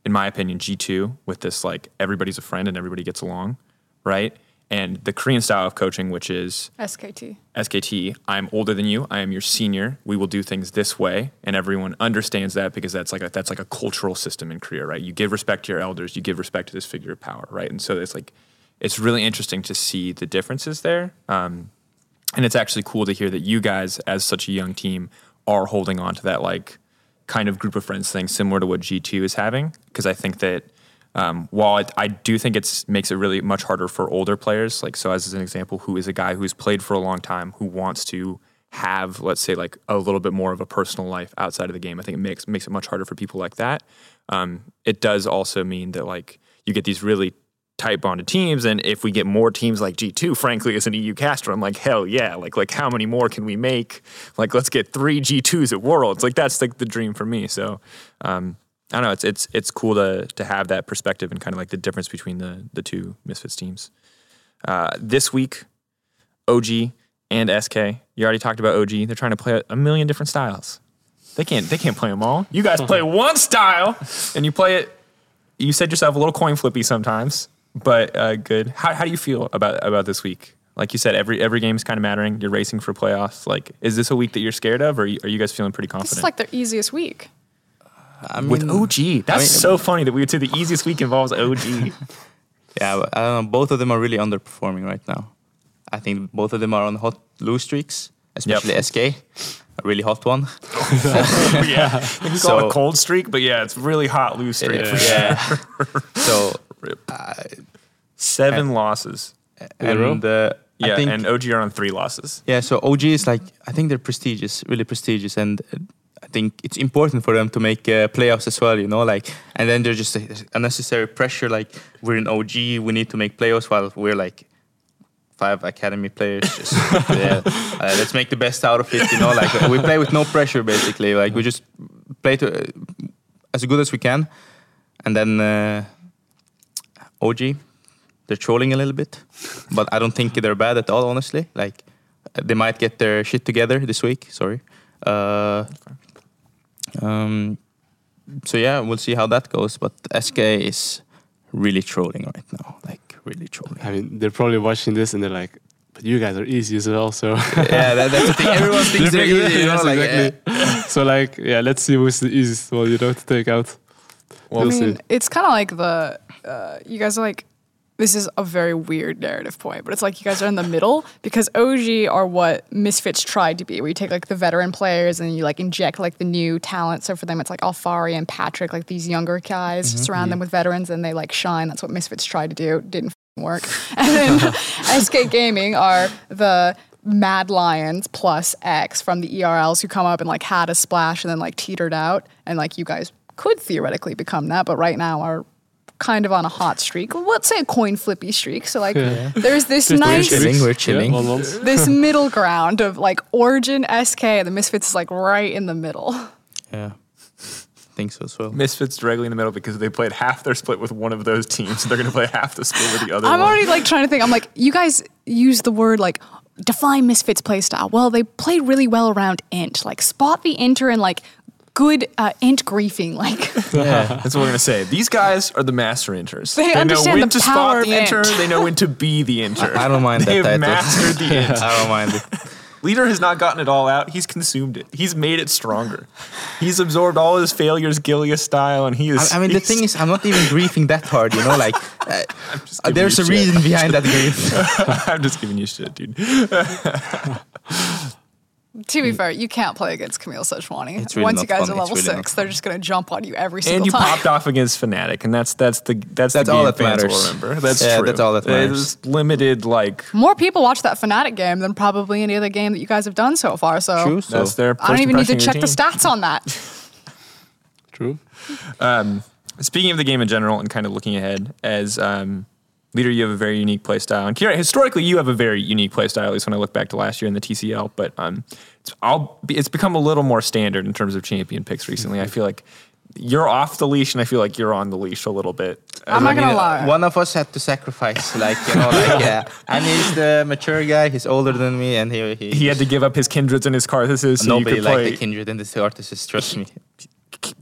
in my opinion, G two with this like everybody's a friend and everybody gets along, right? And the Korean style of coaching, which is SKT. SKT, I'm older than you, I am your senior. We will do things this way, and everyone understands that because that's like a, that's like a cultural system in Korea, right? You give respect to your elders, you give respect to this figure of power, right? And so it's like it's really interesting to see the differences there. Um, and it's actually cool to hear that you guys, as such a young team, are holding on to that like kind of group of friends thing, similar to what G two is having. Because I think that um, while I, I do think it makes it really much harder for older players, like so as an example, who is a guy who's played for a long time, who wants to have, let's say, like a little bit more of a personal life outside of the game. I think it makes makes it much harder for people like that. Um, it does also mean that like you get these really tight bonded teams, and if we get more teams like G two, frankly, as an EU caster, I'm like hell yeah, like like how many more can we make? Like let's get three G twos at Worlds. Like that's like the dream for me. So. Um, I don't know. It's it's it's cool to to have that perspective and kind of like the difference between the the two Misfits teams. Uh, this week, OG and SK. You already talked about OG. They're trying to play a million different styles. They can't they can't play them all. You guys play one style, and you play it. You said yourself a little coin flippy sometimes, but uh, good. How how do you feel about about this week? Like you said, every every game is kind of mattering. You're racing for playoffs. Like, is this a week that you're scared of, or are you, are you guys feeling pretty confident? It's like the easiest week. I mean, with OG. That's mean- so funny that we would say the easiest week involves OG. Yeah, but I don't know. Both of them are really underperforming right now. I think both of them are on hot lose streaks, especially SK, a really hot one. yeah, you can call it a cold streak, but yeah, it's really hot loose streak Yeah. for sure. Yeah. so Seven losses. In a row? and uh, Yeah, think and OG are on three losses. yeah. So OG is like I think they're prestigious, really prestigious, and uh, I think it's important for them to make uh, playoffs as well. You know, like and then there's just a unnecessary pressure. Like we're in OG, we need to make playoffs, while we're like five academy players. Just yeah, uh, let's make the best out of it. You know, like we play with no pressure basically. Like we just play to uh, as good as we can, and then uh, OG. They're trolling a little bit, but I don't think they're bad at all. Honestly, like they might get their shit together this week. Sorry. Uh, um, so yeah, we'll see how that goes. But SK is really trolling right now, like really trolling. I mean, they're probably watching this and they're like, "But you guys are easy as well." So yeah, that, that's the thing. Everyone thinks they're easy. You know, Yes, like, exactly. so like, yeah, let's see who's the easiest one, you know, to take out. I mean, see. it's kind of like the uh, you guys are like. This is a very weird narrative point, but it's like you guys are in the middle because OG are what Misfits tried to be, where you take like the veteran players and you like inject like the new talent. So for them, it's like Alphari and Patrik, like these younger guys, surround them with veterans and they like shine. That's what Misfits tried to do. Didn't work. And then SK Gaming are the Mad Lions plus X from the ERLs who come up and like had a splash and then like teetered out. And like you guys could theoretically become that, but right now are kind of on a hot streak. Well, let's say a coin flippy streak. So like there's this Just nice chilling, we're chilling. Yeah, one month. this middle ground of like Origen SK and the Misfits is like right in the middle. yeah, think so as well. Misfits directly in the middle because they played half their split with one of those teams. They're going to play half the split with the other I'm one. already like trying to think. I'm like, you guys use the word like define Misfits playstyle. Well, they play really well around int. Like spot the inter and like good uh, int griefing. Like Yeah, that's what we're gonna say. These guys are the master inters. They know understand when the to power spot the of inter. int. They know when to be the inter. I don't mind that They've mastered the int. I don't mind it. Lider has not gotten it all out. He's consumed it. He's made it stronger. He's absorbed all his failures, Gilia style, and he is. I, I mean, the thing is, I'm not even griefing that hard. You know, like uh, uh, there's a shit. reason behind that grief. I'm just giving you shit, dude. To be fair, you can't play against Camille Sejuani. It's really Once you guys fun. are level really six, they're just going to jump on you every single time. And you time. popped off against Fnatic, and that's that's the that's, That's the all game that fans will matters. remember. That's Yeah, true. that's all that matters. There's limited like More people watch that Fnatic game than probably any other game that you guys have done so far. So True. So that's their. I don't even need to check of the stats on that. True. Speaking of the game in general and kind of looking ahead, as um, Lider, you have a very unique play style. And Kirei, historically, you have a very unique play style, at least when I look back to last year in the TCL. But um, it's, I'll be, it's become a little more standard in terms of champion picks recently. I feel like you're off the leash, and I feel like you're on the leash a little bit. I'm not mean, gonna lie. One of us had to sacrifice, like you know, like yeah. And he's the mature guy. He's older than me, and he he, he had to give up his kindreds and his Karthuses so nobody you could liked play the kindred and the artists. Trust me.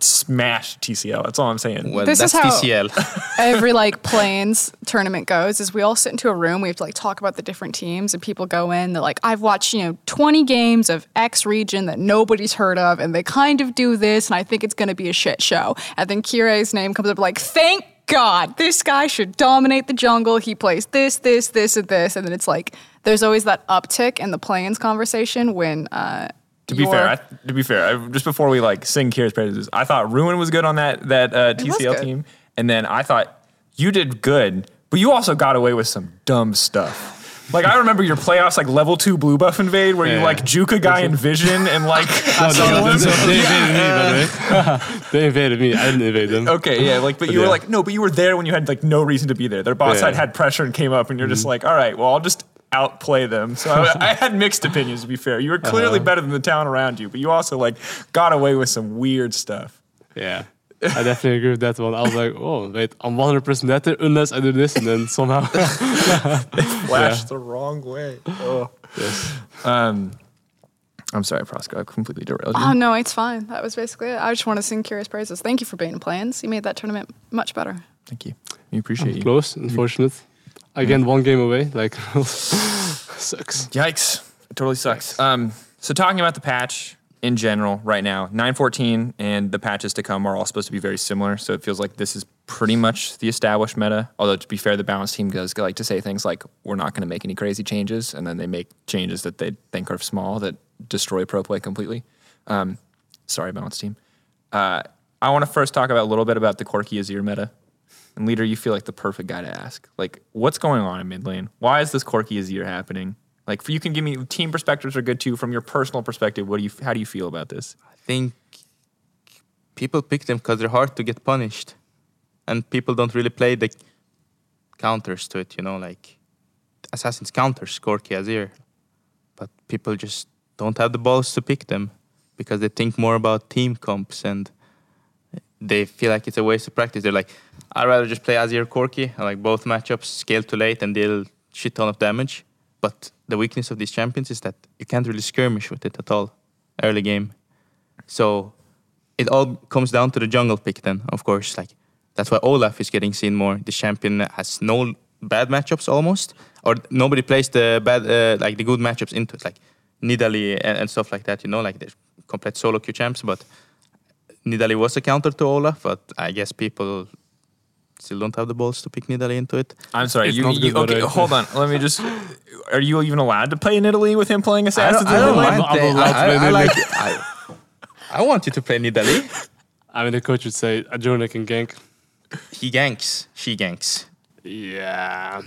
smash TCL. That's all I'm saying. Well, This is that's how- TCL. Every like Play-Ins tournament goes is we all sit into a room. We have to like talk about the different teams, and people go in. They're like, "I've watched you know 20 games of X region that nobody's heard of, and they kind of do this, and I think it's going to be a shit show." And then Kirei's name comes up like, "Thank God, this guy should dominate the jungle. He plays this, this, this, and this." And then it's like there's always that uptick in the Play-Ins conversation when. Uh, To be your- fair, I, to be fair, I, just before we like sing Kirei's praises, I thought Ruin was good on that that uh, TCL team, and then I thought you did good, but you also got away with some dumb stuff. Like I remember your playoffs, like level two blue buff invade, where you like juke a guy in vision and like. No, no, no, they, they invaded me, by the way. they invaded me. I didn't invade them. Okay, yeah, like, but you were like, no, but you were there when you had like no reason to be there. Their boss Yeah. side had pressure and came up, and you're just like, all right, well, I'll just outplay them. So I, I had mixed opinions. To be fair, you were clearly better than the town around you, but you also like got away with some weird stuff. Yeah. I definitely agree with that one. I was like, oh, wait, I'm 100% better unless I do this, and then somehow. flashed the wrong way. Oh. Um, I'm sorry, Prosco. I completely derailed you. Oh no, it's fine. That was basically it. I just want to sing Kirei's praises. Thank you for being in Play-Ins. You made that tournament much better. Thank you. We appreciate you. Close, unfortunate. Again, one game away. Like, sucks. Yikes! It totally sucks. Um, so talking about the patch in general right now, 9.14 and the patches to come are all supposed to be very similar. So it feels like this is pretty much the established meta. Although to be fair, the balance team does like to say things like, "We're not going to make any crazy changes," and then they make changes that they think are small that destroy pro play completely. Um, sorry, balance team. Uh, I want to first talk about a little bit about the Corki Azir meta. And Lider, you feel like the perfect guy to ask. Like, what's going on in mid lane? Why is this Corki Azir happening? Like, you can give me team perspectives are good too. From your personal perspective, what do you? How do you feel about this? I think people pick them because they're hard to get punished, and people don't really play the counters to it. You know, like Assassin's counters, Corki Azir, but people just don't have the balls to pick them because they think more about team comps and they feel like it's a waste of practice. They're like, I'd rather just play Azir Corki, and like both matchups scale too late and deal shit ton of damage. But the weakness of these champions is that you can't really skirmish with it at all early game. So it all comes down to the jungle pick then, of course. Like that's why Olaf is getting seen more. The champion has no bad matchups almost, or nobody plays the bad uh, like the good matchups into it, like Nidalee and, and stuff like that. You know, like the complete solo queue champs. But Nidalee was a counter to Olaf, but I guess people still don't have the balls to pick Nidalee into it. I'm sorry. You, you okay? I- Hold on. Let me just. Are you even allowed to play Nidalee with him playing assassins? I don't, in I don't mind. I'm play- allowed to I, I, I like. I, I want you to play Nidalee. I mean, the coach would say, Ajona can gank. He ganks. She ganks. Yeah,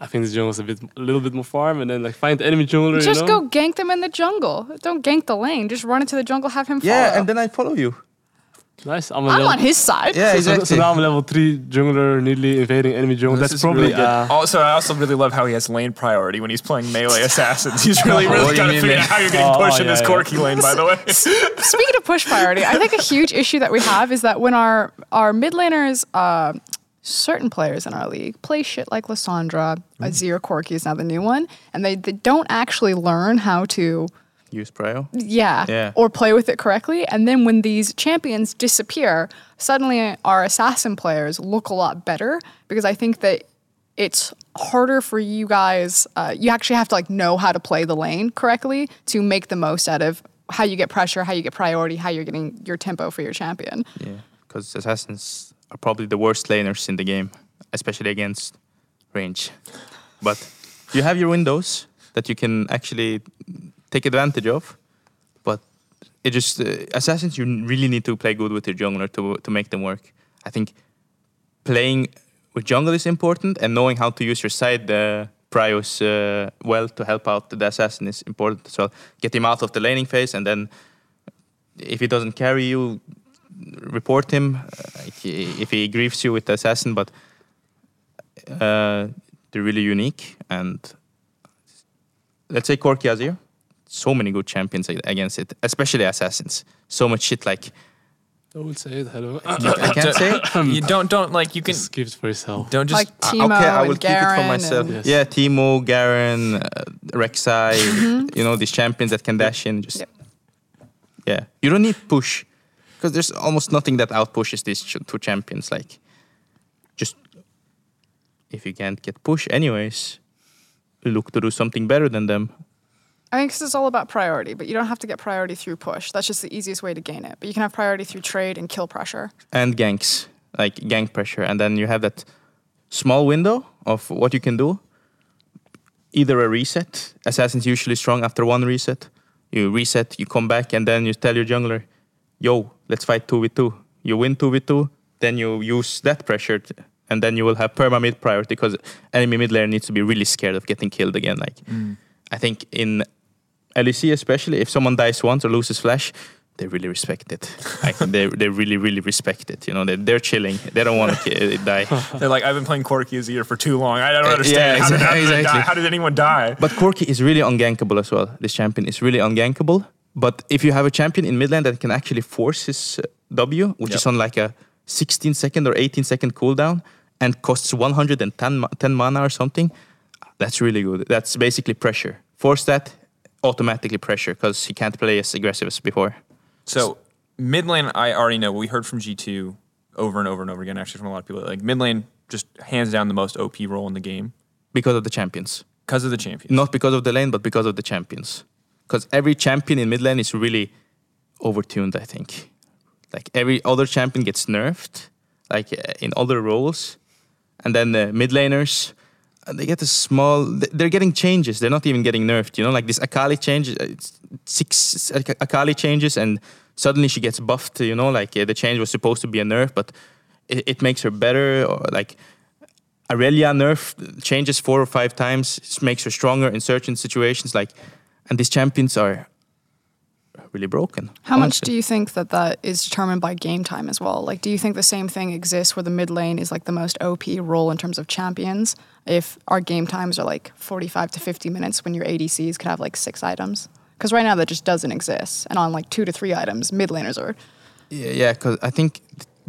I think the jungle's a bit, a little bit more farm, and then like find the enemy jungler. Just you know? go gank them in the jungle. Don't gank the lane. Just run into the jungle, have him follow. Yeah, and then I follow you. Nice. I'm, a I'm level, on his side. Yeah, So, exactly. so now I'm level three jungler, nearly invading enemy jungle. This That's is probably really good. uh, also, I also really love how he has lane priority when he's playing melee assassins. He's really, really do got to figure out how you're getting Oh, pushed in yeah, this yeah. Corki lane. By the way, Speaking of push priority, I think a huge issue that we have is that when our our mid laners, uh, certain players in our league play shit like Lissandra, Azir Corki is now the new one, and they, they don't actually learn how to Use prio. yeah, Yeah. or play with it correctly. And then when these champions disappear, suddenly our assassin players look a lot better because I think that it's harder for you guys. Uh, you actually have to like know how to play the lane correctly to make the most out of how you get pressure, how you get priority, how you're getting your tempo for your champion. Yeah, because assassins are probably the worst laners in the game, especially against range. But you have your windows that you can actually take advantage of. But it just uh, assassins. You really need to play good with your jungler to to make them work. I think playing with jungle is important, and knowing how to use your side uh, prios uh, well to help out the assassin is important as well. Get him out of the laning phase, and then if he doesn't carry you, report him. Uh, if, he, if he grieves you with the assassin, but uh, they're really unique. And let's say Corki Azir, so many good champions against it, especially assassins. So much shit like Don't say it. Hello. I can't say it. you don't don't like you can Just keep it for yourself. don't just like Uh, Teemo okay, I will keep it for myself. Yes. Yeah, Teemo, Garen, uh, Rek'Sai, you know these champions that can dash in. Just Yep. yeah, you don't need push because there's almost nothing that outpushes these ch- two champions. Like just if you can't get push anyways, look to do something better than them. I think this is all about priority, but you don't have to get priority through push. That's just the easiest way to gain it. But you can have priority through trade and kill pressure. and ganks, like gank pressure, and then you have that small window of what you can do. Either a reset, assassin's usually strong after one reset. You reset, you come back, and then you tell your jungler, "Yo, let's fight two v two. You win two v two, then you use that pressure, t- and then you will have perma mid priority because enemy mid laner needs to be really scared of getting killed again. Like, mm. I think in LEC especially, if someone dies once or loses flash, they really respect it. Like they they really really respect it. You know, they they're chilling. They don't want to die. they're like I've been playing Corki Azir for too long. I don't Uh, understand. yeah, how, did, how, did exactly. how did anyone die? But Corki is really ungankable as well. This champion is really ungankable. But if you have a champion in mid lane that can actually force his uh, W, which Yep. is on like a 16 second or 18 second cooldown and costs 110 10 mana or something, that's really good. That's basically pressure. Force that, automatically pressure because he can't play as aggressive as before. So mid lane, I already know. We heard from G2 over and over and over again, actually, from a lot of people. Like mid lane, just hands down the most OP role in the game Because of the champions. because of the champion. Not because of the lane, but because of the champions. Because every champion in mid lane is really overtuned, I think. Like every other champion gets nerfed, like uh, in other roles. And then the mid laners, they get a small, they're getting changes. They're not even getting nerfed, you know, like this Akali change, uh, six Akali changes and suddenly she gets buffed, you know, like uh, the change was supposed to be a nerf, but it, it makes her better. Or like Aurelia nerf changes four or five times, makes her stronger in certain situations. Like, and these champions are really broken. How much do you think that that is determined by game time as well? Like, do you think the same thing exists where the mid lane is like the most OP role in terms of champions? If our game times are like 45 to 50 minutes when your ADCs could have like six items? Because right now that just doesn't exist. And on like two to three items, mid laners are. Yeah, yeah, because I think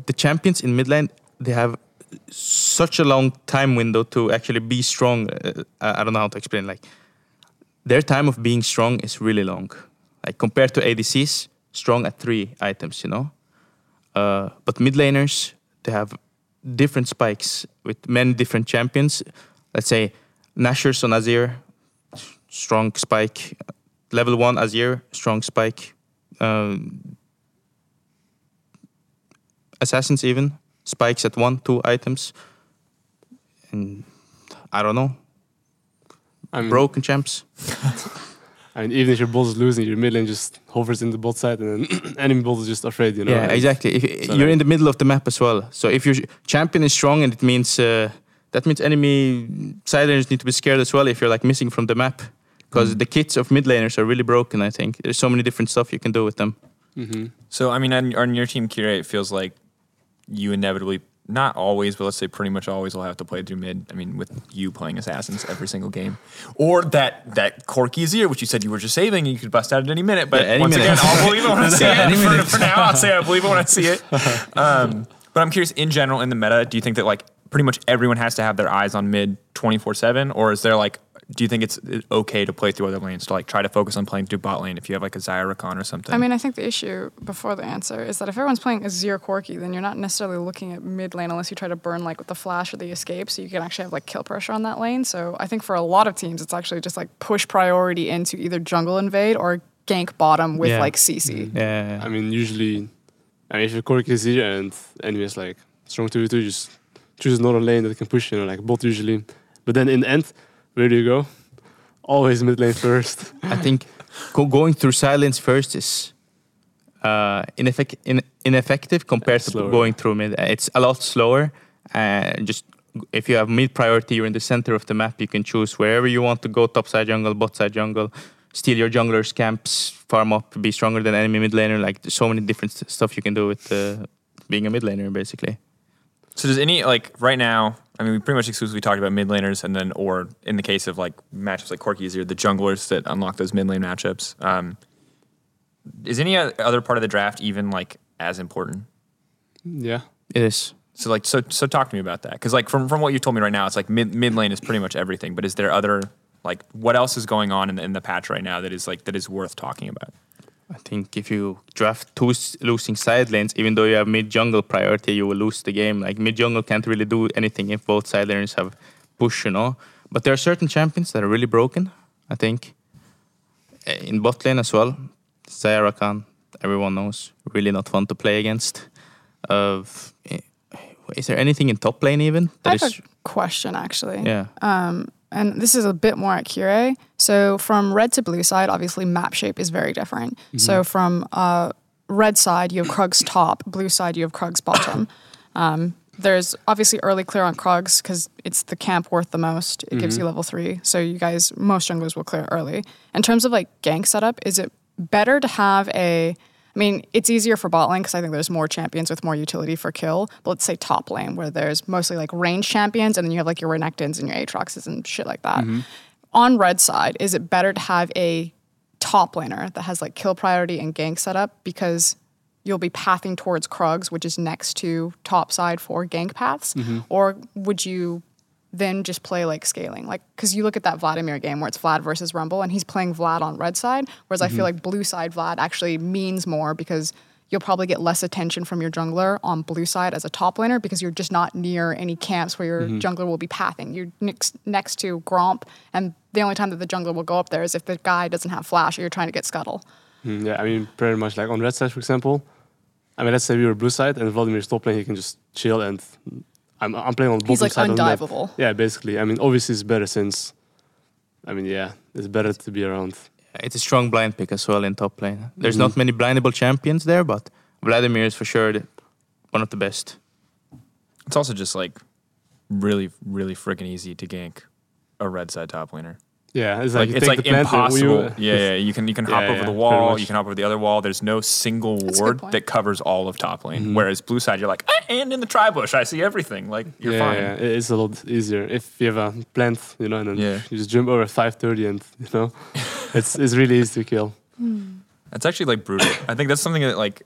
the champions in mid lane they have such a long time window to actually be strong. Uh, I don't know how to explain. Like their time of being strong is really long. Like compared to ADCs, strong at three items, you know. Uh, but mid laners they have different spikes with many different champions. Let's say Nashor's on Azir, strong spike. Level one Azir, strong spike. Um, assassins even spikes at one two items and i don't know I mean, broken champs I mean, even if your bot is losing, your mid lane just hovers in the bot side, and then enemy bot is just afraid, you know. Yeah, exactly. If, so you're like- in the middle of the map as well so if your champion is strong and it means uh, that means enemy sidelaners need to be scared as well if you're like missing from the map because the kits of mid laners are really broken i think there's so many different stuff you can do with them Mhm. So I mean, on, on your team, Kirei, it feels like you inevitably, not always, but let's say pretty much always, will have to play through mid. I mean, with you playing assassins every single game, or that that Corki Azir, which you said you were just saving, and you could bust out at any minute. But Yeah, any once minute. again, I'll believe it when I see it. For, for now, I'll say I believe it when I see it. Um, but I'm curious, in general, in the meta, do you think that like pretty much everyone has to have their eyes on mid 24 seven, or is there like do you think it's okay to play through other lanes to like try to focus on playing through bot lane if you have like a Xayah Rakan or something? I mean, I think the issue before the answer is that if everyone's playing Azir Corki, then you're not necessarily looking at mid lane unless you try to burn like with the flash or the escape, so you can actually have like kill pressure on that lane. So I think for a lot of teams, it's actually just like push priority into either jungle invade or gank bottom with Yeah. like CC. yeah I mean, usually, I mean, if your Corki Azir and enemy is like strong 2v2, just choose another lane that can push, you know, like bot usually. But then in the end, where do you go? Always mid lane first. I think go- going through silence first is uh, ineffec- in- ineffective compared to going through mid. It's a lot slower. Uh, just if you have mid priority, you're in the center of the map. You can choose wherever you want to go: top side jungle, bot side jungle. Steal your jungler's camps, farm up, be stronger than enemy mid laner. Like there's so many different stuff you can do with uh, being a mid laner, basically. So does any like right now? I mean, we pretty much exclusively talked about mid laners, and then or in the case of like matchups like Corki's or the junglers that unlock those mid lane matchups. Um, is any other part of the draft even like as important? Yeah. It is. So like so so talk to me about that because like from from what you told me right now, it's like mid mid lane is pretty much everything. But is there other like what else is going on in the, in the patch right now that is like that is worth talking about? I think if you draft two losing side lanes, even though you have mid jungle priority, you will lose the game. Like mid jungle can't really do anything if both side lanes have push, you know. But there are certain champions that are really broken. I think Uh, in bot lane as well. Xayah Rakan, everyone knows, really not fun to play against. Of eh, is there anything in top lane even I that have is? a question actually. Yeah, and this is a bit more at Kirei. So from red to blue side, obviously map shape is very different. So from uh, red side, you have Krug's top. Blue side, you have Krug's bottom. um, there's obviously early clear on Krugs because it's the camp worth the most. It gives you level three. So you guys, most junglers will clear early. In terms of like gank setup, is it better to have a I mean, it's easier for bot lane because I think there's more champions with more utility for kill. But let's say top lane, where there's mostly like range champions, and then you have like your Renekton's and your Aatroxes and shit like that. Mm-hmm. On red side, is it better to have a top laner that has like kill priority and gank setup because you'll be pathing towards Krugs, which is next to top side for gank paths, mm-hmm. or would you then just play like scaling. Like, because you look at that Vladimir game where it's Vlad versus Rumble, and he's playing Vlad on red side, whereas I feel like blue side Vlad actually means more because you'll probably get less attention from your jungler on blue side as a top laner because you're just not near any camps where your jungler will be pathing. You're next, next to Gromp, and the only time that the jungler will go up there is if the guy doesn't have flash or you're trying to get scuttle. Mm, yeah, I mean, pretty much like on red side, for example. I mean, let's say we were blue side and Vladimir's top lane, he can just chill and I'm, I'm playing on bottom He's like side of the map. Yeah, basically. I mean, obviously it's better since, I mean, yeah, it's better to be around. it's a strong blind pick as well in top lane. There's not mm. many blindable champions there, but Vladimir is for sure the, one of the best. It's also just like really really freaking easy to gank a red side top laner. Yeah, it's like, like, it's like the plant and impossible. you- yeah, yeah, you can you can hop Yeah, over yeah, the wall, you can hop over the other wall. There's no single That's a ward that covers all of top lane. Mm-hmm. Whereas blue side, you're like, "Ah, and in the tri bush, I see everything. Like you're yeah, fine. yeah, it- it's a lot easier if you have a plant, you know, and then Yeah. you just jump over 5:30, and you know, it's it's really easy to kill. That's actually like brutal. I think that's something that like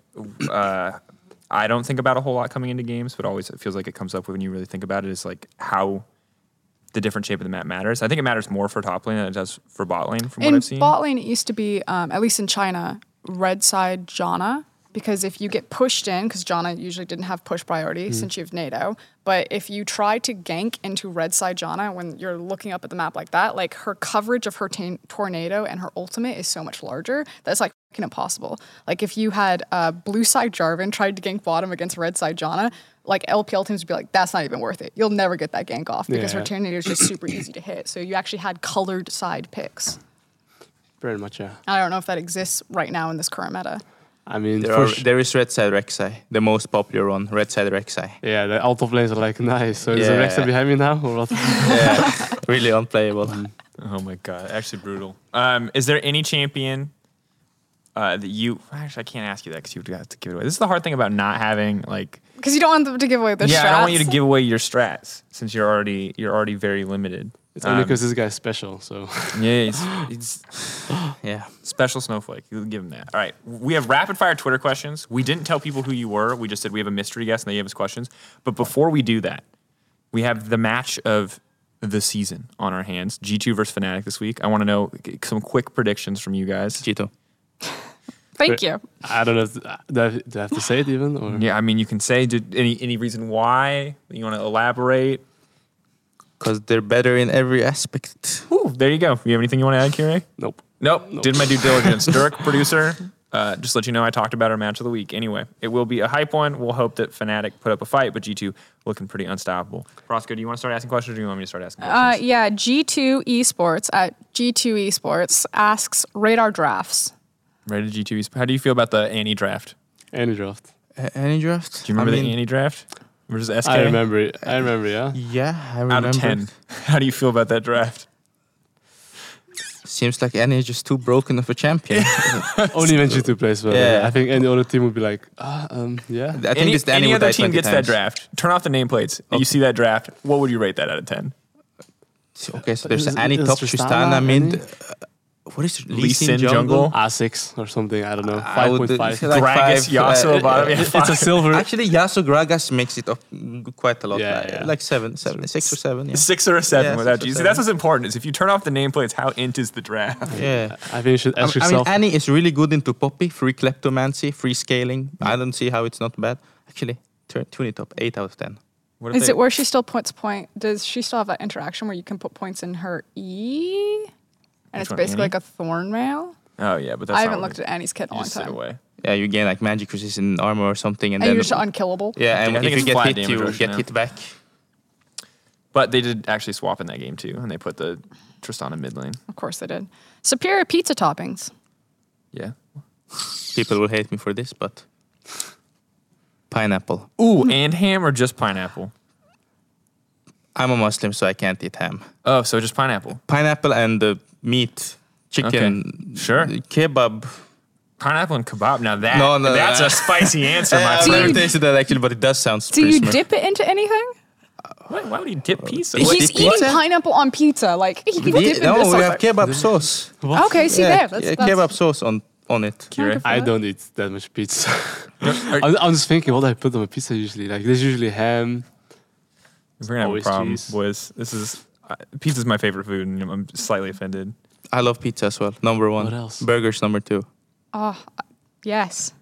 uh, I don't think about a whole lot coming into games, but always it feels like it comes up when you really think about it. Is like how the different shape of the map matters. I think it matters more for top lane than it does for bot lane. From what I've seen, bot lane, it used to be, um, at least in China, red side Janna. Because if you get pushed in, because Janna usually didn't have push priority since you have NATO, but if you try to gank into red side Janna when you're looking up at the map like that, like her coverage of her ta- tornado and her ultimate is so much larger that's like fucking impossible. Like if you had uh, blue side Jarvan tried to gank bottom against red side Janna, like LPL teams would be like, that's not even worth it. You'll never get that gank off because her Yeah. tornado is just super easy to hit. So you actually had colored side picks. Very much, yeah. I don't know if that exists right now in this current meta. I mean, There, are, sh- there is Red Side Rek'Sai, the most popular one. Red Side Rek'Sai. yeah, the out of lanes are like nice. So is the Yeah. Behind me now, or what? Yeah, really unplayable. Oh my god, actually brutal. Um, is there any champion uh, that you? Actually, I can't ask you that because you have to give it away. This is the hard thing about not having like. Because you don't want them to give away their yeah, strats. I don't want you to give away your strats since you're already you're already very limited. It's only Um, because this guy's special. So yeah, it's, it's Yeah. special snowflake. You give him that. All right, we have rapid fire Twitter questions. We didn't tell people who you were. We just said we have a mystery guest and they gave us questions. But before we do that, we have the match of the season on our hands. G2 versus Fnatic this week. I want to know some quick predictions from you guys. Cheeto. Thank you. I don't know. If, do, I have, do I have to say it even? Or Yeah, I mean, you can say did any any reason why you want to elaborate. Because they're better in every aspect. Ooh, there you go. You have anything you want to add, Kirei? nope. Nope. Did my due diligence. Dirk, producer, uh, just let you know I talked about our match of the week. Anyway, it will be a hype one. We'll hope that Fnatic put up a fight, but G2 looking pretty unstoppable. Roscoe, do you want to start asking questions or do you want me to start asking Uh, questions? yeah, G2 Esports at G2 Esports asks radar drafts. Ready to G2. How do you feel about the Annie draft? Any draft. A- Any draft? Do you remember I mean, the Annie draft versus SK? I remember it. I remember, yeah. Yeah, I remember. Out of 10. How do you feel about that draft? Seems like Annie is just too broken of a champion. Only when G2 plays well. Yeah. Yeah. I think any other team would be like, ah, um, yeah. I think any this Annie any would other die team 20 gets that times. draft. Turn off the nameplates. and You see that draft. What would you rate that out of 10? Okay, so there's Is- Annie is top, Tristana Tristana mid. Annie? Uh, what is Lee Sin jungle. A6 or something. I don't know. Uh, 5.5. like Gragas, five, Yasuo uh, bottom. Yeah, it's a silver. Actually, Yasuo Gragas makes it up quite a lot. Yeah, like, yeah. like seven, seven, six or seven. Yeah. Six or a seven Yeah, without six you. See, that's what's important. Is if you turn off the nameplates, how int is the draft? yeah. I think you should I, ask I mean, yourself. Annie is really good into Poppy, free kleptomancy, free scaling. I don't see how it's not bad. Actually, turn, tune it up, 8 out of 10. What if Is they- it where she still puts point? Does she still have that interaction where you can put points in her E? And Which it's one, basically Annie? like a thorn mail. Oh yeah, but that's I haven't looked at Annie's kit in You a long just sit time. away. Yeah, you gain like magic resistant armor or something, and, And then you're just unkillable. yeah, and I think if you it's get flat hit, damage you version get now. hit back. But they did actually swap in that game too, and they put the Tristana mid lane. Of course they did. Superior pizza toppings. Yeah. People will hate me for this, but pineapple. Ooh, and ham or just pineapple? I'm a Muslim, so I can't eat ham. Oh, so just pineapple. Pineapple and the meat, chicken, Sure. kebab. Pineapple and kebab. Now that No, no, that's uh, a spicy answer, my I've never tasted that actually, but it does sound. Spicy. Do you smart. dip it into anything? Why, why would he dip pizza? What, He's dip eating pizza? pineapple on pizza. Like he can Yeah, dip no, into we have kebab sauce. Okay, see yeah, there. That's, yeah, that's kebab sauce on on it. Kirei? I don't eat that much pizza. I'm, I'm just thinking what I put on a pizza usually. Like there's usually ham. We're gonna have a problem, cheese. boys. This is uh, pizza's my favorite food, and I'm slightly offended. I love pizza as well. Number one. What else? Burgers number two. Oh, yes.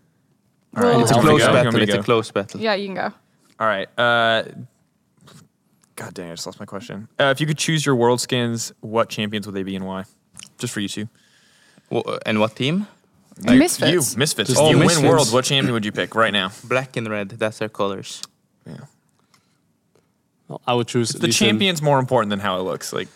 All right, It's a you want me close to go? You want battle. It's a close battle. Yeah, you can go. All right. Uh, God dang, I just lost my question. Uh, if you could choose your world skins, what champions would they be and why? Just for you two. Wh- And what team? Like, Misfits. You, Misfits. Just If you you. win Misfits. worlds, what champion would you pick right now? Black and red. That's their colors. Yeah. Well, I would choose The Lee champion's more important than how it looks. Like,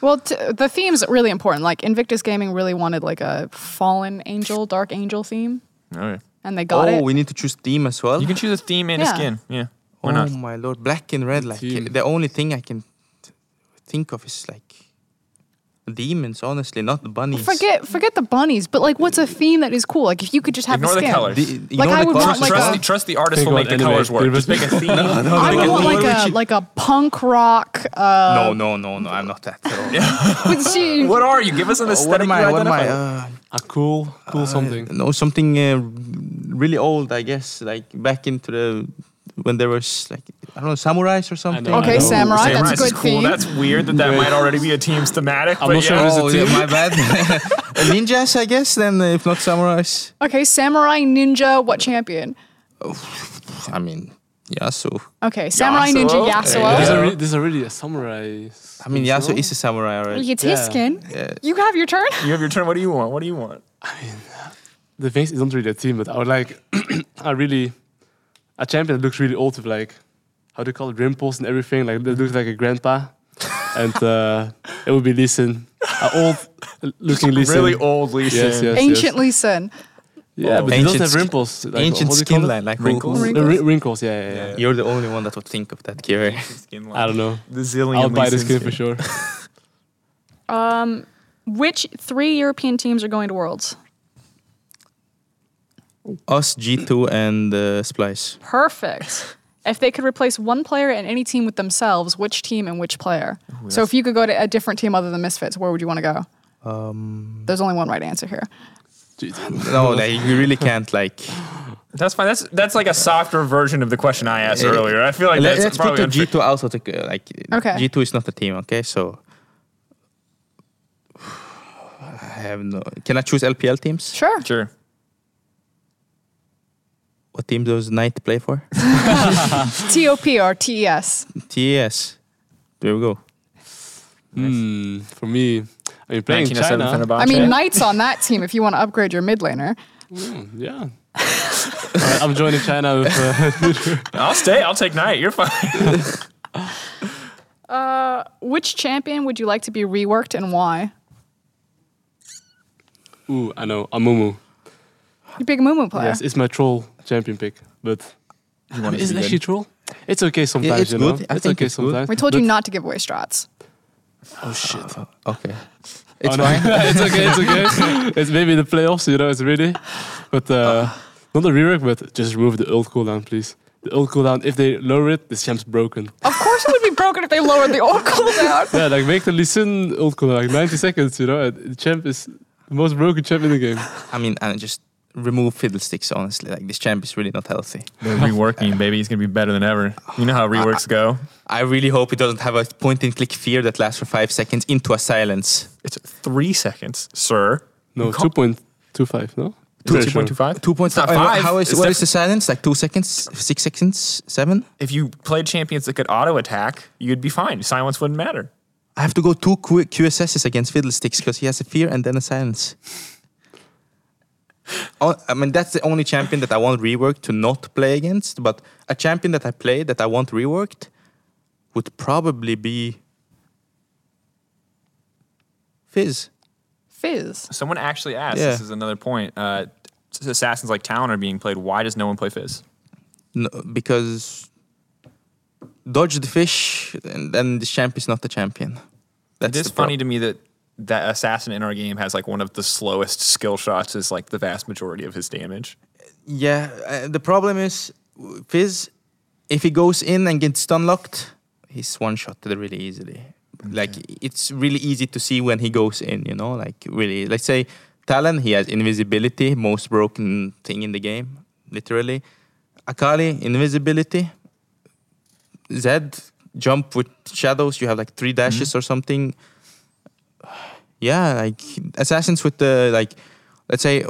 Well, t- the theme's really important. Like Invictus Gaming really wanted like a fallen angel, dark angel theme, oh, okay. and they got oh, it. we need to choose theme as well. You can choose a theme and Yeah. a skin. Yeah. Why oh not? my lord, black and red. Like Team. the only thing I can t- think of is like demons. Honestly, not the bunnies. Forget forget the bunnies, but like, what's a theme that is cool? Like, if you could just have Ignore the the colors. The, Like, ignore I the would colors. want, like, trust, a- the, trust the artist will make the colors work. Just make a theme. I would of want like Norwich. a like a punk rock. Uh, no, no, no, no. I'm not that. At all. she- what are you? Give us an aesthetic. what am I? What am I? Uh, A cool, cool something. no, something uh, really old. I guess like back into the when there was like I don't know samurais or something. Okay, I know. samurai. Samurai That's a good cool. theme. That's weird that that Yeah. might already be a team's thematic. I'm but not sure yeah. There's a Oh, yeah, team. my bad. Ninjas, I guess. Then uh, if not samurais, Okay, samurai ninja. What champion? I mean Yasuo. Okay, samurai Yasuo? ninja Yeah. Yasuo. There's, Yeah. a re- there's already a samurai. I mean skin, Yasuo is a samurai already. You taste Yeah. skin. Yeah. You have your turn. You have your turn. What do you want? What do you want? I mean, the face isn't really a team, but I would like I really a champion that looks really old with like how do you call it rimples and everything. Like that looks like a grandpa, and uh, it would be Lee Sin, an old looking Lee Sin. Really old Lee Yes, yes. Ancient Lee Sin. Yeah, Oh. but he doesn't have wrinkles. Like, Ancient what do you call skin line, like Wrinkles? who- who- The ri- wrinkles, yeah, yeah, yeah. You're the only one that would think of that, Kirei. I don't know. The zillion. I'll buy Lee the Sin skin for sure. Um, which three European teams are going to Worlds? Us, G2, and uh, Splyce. Perfect. if they could replace one player in any team with themselves, which team and which player? so if you could go to a different team other than Misfits, where would you want to go? Um, There's only one right answer here. no, like, you really can't like. That's fine. That's that's like a softer version of the question I asked Eh, earlier. I feel like Let, that's us put probably the. G2 also of the like. Okay. G2 is not a team. Okay, so. I have no. Can I choose LPL teams? Sure. Sure. What team does Knight play for? TOP or TES. TES. There we go. Hmm, for me, I mean, playing China. I mean, Knights on that team if you want to upgrade your mid laner. hmm, yeah. Alright, I'm joining China with. Uh, I'll stay. I'll take Knight. You're fine. Which champion would you like to be reworked and why? ooh, I know, Amumu. You big Amumu player. Yes, it's my troll champion pick, but You want is it actually troll? It's okay sometimes, it's you know. good. I it's think okay it's good. sometimes. we told you but- not to give away strats. Oh shit! Okay. It's Oh, no. fine. it's okay. It's okay. it's maybe the playoffs, you know. It's really, but uh, not a rework, but just remove the ult cooldown, please. The ult cooldown. If they lower it, the champ's broken. Of course, it would be broken if they lowered the ult cooldown. yeah, like make the listen Sin ult cooldown like 90 seconds, you know. and The champ is the most broken champ in the game. I mean, and just remove fiddlesticks. Honestly, like this champ is really not healthy. They're reworking, baby. He's gonna be better than ever. You know how reworks go. I really hope it doesn't have a point-and-click fear that lasts for five seconds into a silence. It's three seconds, sir. No, 2.25, no? Two Pretty sure. point two five. Two point not five. five. How is It's what is the silence? Like two seconds, six seconds, seven? If you played champions that could auto attack, you'd be fine. Silence wouldn't matter. I have to go two Q- QSSs against fiddlesticks because he has a fear and then a silence. Oh, I mean, that's the only champion that I want reworked to not play against. But a champion that I play that I want reworked would probably be Fizz. Fizz. Someone actually asked. Yeah. This is another point. Uh, assassins like Talon are being played. Why does no one play Fizz? No, because dodge the fish, and then the champ is not the champion. That's it is funny to me that that assassin in our game has like one of the slowest skill shots. Is like the vast majority of his damage. Yeah, uh, the problem is Fizz. If he goes in and gets stun locked, he's one shotted really easily. Like it's really easy to see when he goes in. You know, like really. Let's say Talon, he has invisibility, most broken thing in the game, literally. Akali, invisibility. Zed, jump with shadows. You have like three dashes or something. Yeah, like assassins with the like, let's say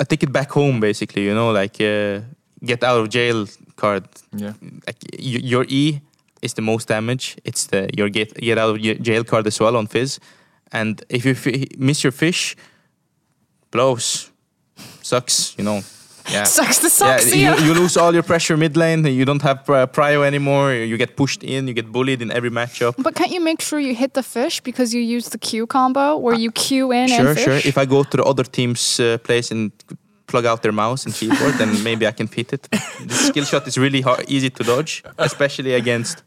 a ticket back home, basically. You know, like uh, get out of jail card. Yeah. Like y- your E is the most damage. It's the your get get out of jail card as well on Fizz, and if you miss your fish, blows, sucks. You know, yeah. Sucks to suck. See yeah, you, you lose all your pressure mid lane. You don't have pri- prio anymore. You get pushed in. You get bullied in every matchup. But can't you make sure you hit the fish because you use the Q combo where you Q in Sure, and fish? sure. If I go to the other team's uh, place and plug out their mouse and keyboard, then maybe I can fit it. The skill shot is really hard, easy to dodge, especially against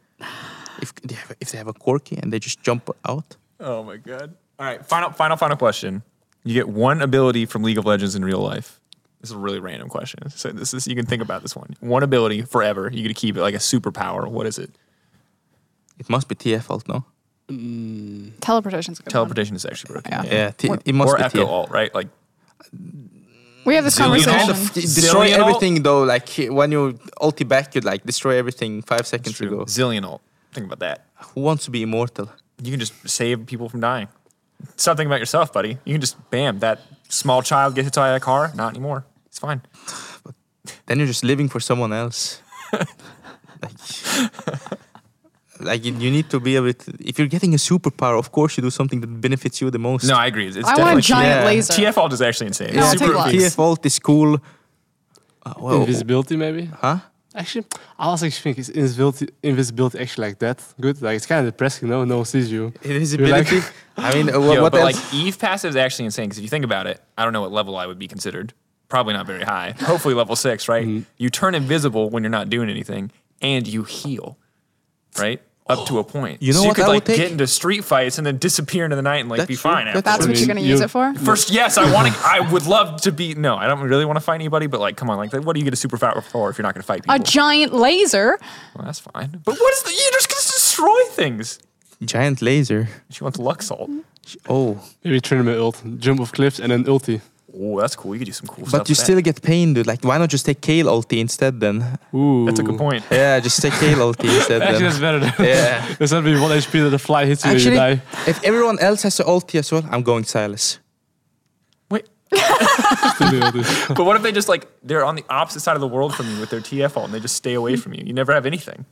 if they have, if they have a Corki and they just jump out. Oh my god. All right. Final, final, final question. You get one ability from League of Legends in real life. This is a really random question. So this is you can think about this one. One ability forever. You get to keep it like a superpower. What is it? It must be TF alt, no? Mm. Teleportation's a good one. Teleportation is actually broken. Yeah. Yeah, T- it must Or be Ekko TF. alt, right? Like We have this Zilean conversation. of destroy Zilean ult? everything though. Like when you ulti back, you like destroy everything five seconds ago. Zilean ult. Think about that. Who wants to be immortal? You can just save people from dying. Something about yourself, buddy. You can just bam, that small child gets hit by a car. Not anymore. It's fine. But then you're just living for someone else. like, like you, you need to be able to. If you're getting a superpower, of course you do something that benefits you the most. No, I agree. It's I want a definitely giant yeah. laser. TF alt is actually insane. No, Super take one. OP. TF alt is cool. Uh, well, Invisibility, maybe? Huh? Actually, I was actually thinking, is invisibility, invisibility actually like that good? Like, it's kind of depressing, no? No one sees you. Invisibility. I mean, uh, what, Yo, what but else? like Eve passive is actually insane because if you think about it, I don't know what level I would be considered. Probably not very high. Hopefully level six, right? Mm-hmm. You turn invisible when you're not doing anything, and you heal, right? Up to a point. You know so what you could I like would take? get into street fights and then disappear into the night and like That's be fine. That's afterwards. That's what you're gonna you- use it for? First, yes, I want to. I would love to be. No, I don't really want to fight anybody. But like, come on, like, what do you get a superpower for if you're not going to fight people? A giant laser. well, that's fine. But what is the? You're just going to destroy things. Giant laser. She wants Luxalt. Oh, Maybe tournament ult, jump off cliffs, and then ulti. Oh, that's cool. You could do some cool stuff. but you with that. still get pain, dude. Like, why not just take Kayle ulti instead then? Ooh. That's a good point. Yeah, just take Kayle ulti instead Actually, that's better. Than Yeah. There's not be one HP that the fly hits you Actually, and you die. if everyone else has an ulti as well, I'm going Sylas. Wait, Still do this. but what if they just like they're on the opposite side of the world from you with their TF ult and they just stay away from you? You never have anything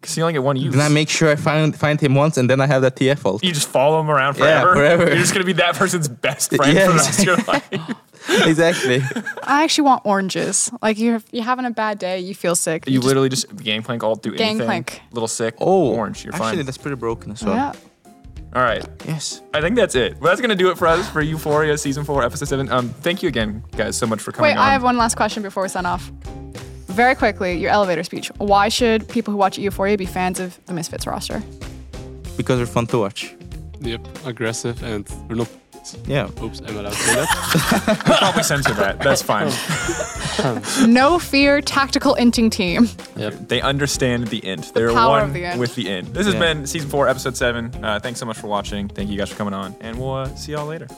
because you only get one use. Then I make sure I find find him once, and then I have that TF ult. you just follow him around Yeah, forever. forever. You're just gonna be that person's best friend Yeah, for the rest of your life. exactly. I actually want oranges. Like you're you're having a bad day, you feel sick. You just- literally just gangplank all through anything. Gangplank. Little sick. Oh, orange. You're actually, fine. Actually, that's pretty broken as well. yeah. All right. Yes. I think that's it. Well, that's gonna do it for us for Euphoria season four, episode seven. Um, thank you again, guys, so much for coming Wait, on. I have one last question before we sign off. Very quickly, your elevator speech. Why should people who watch Euphoria be fans of the Misfits roster? Because they're fun to watch. Yep, aggressive and we're not. Yeah. Oops, am I allowed to say that? We'll probably censor that. That's fine. No fear, tactical inting team. yep. They understand the int. They're power one of the int. with the int. This has Yeah. been season four, episode seven. Uh, thanks so much for watching. Thank you guys for coming on, and we'll uh, see y'all later.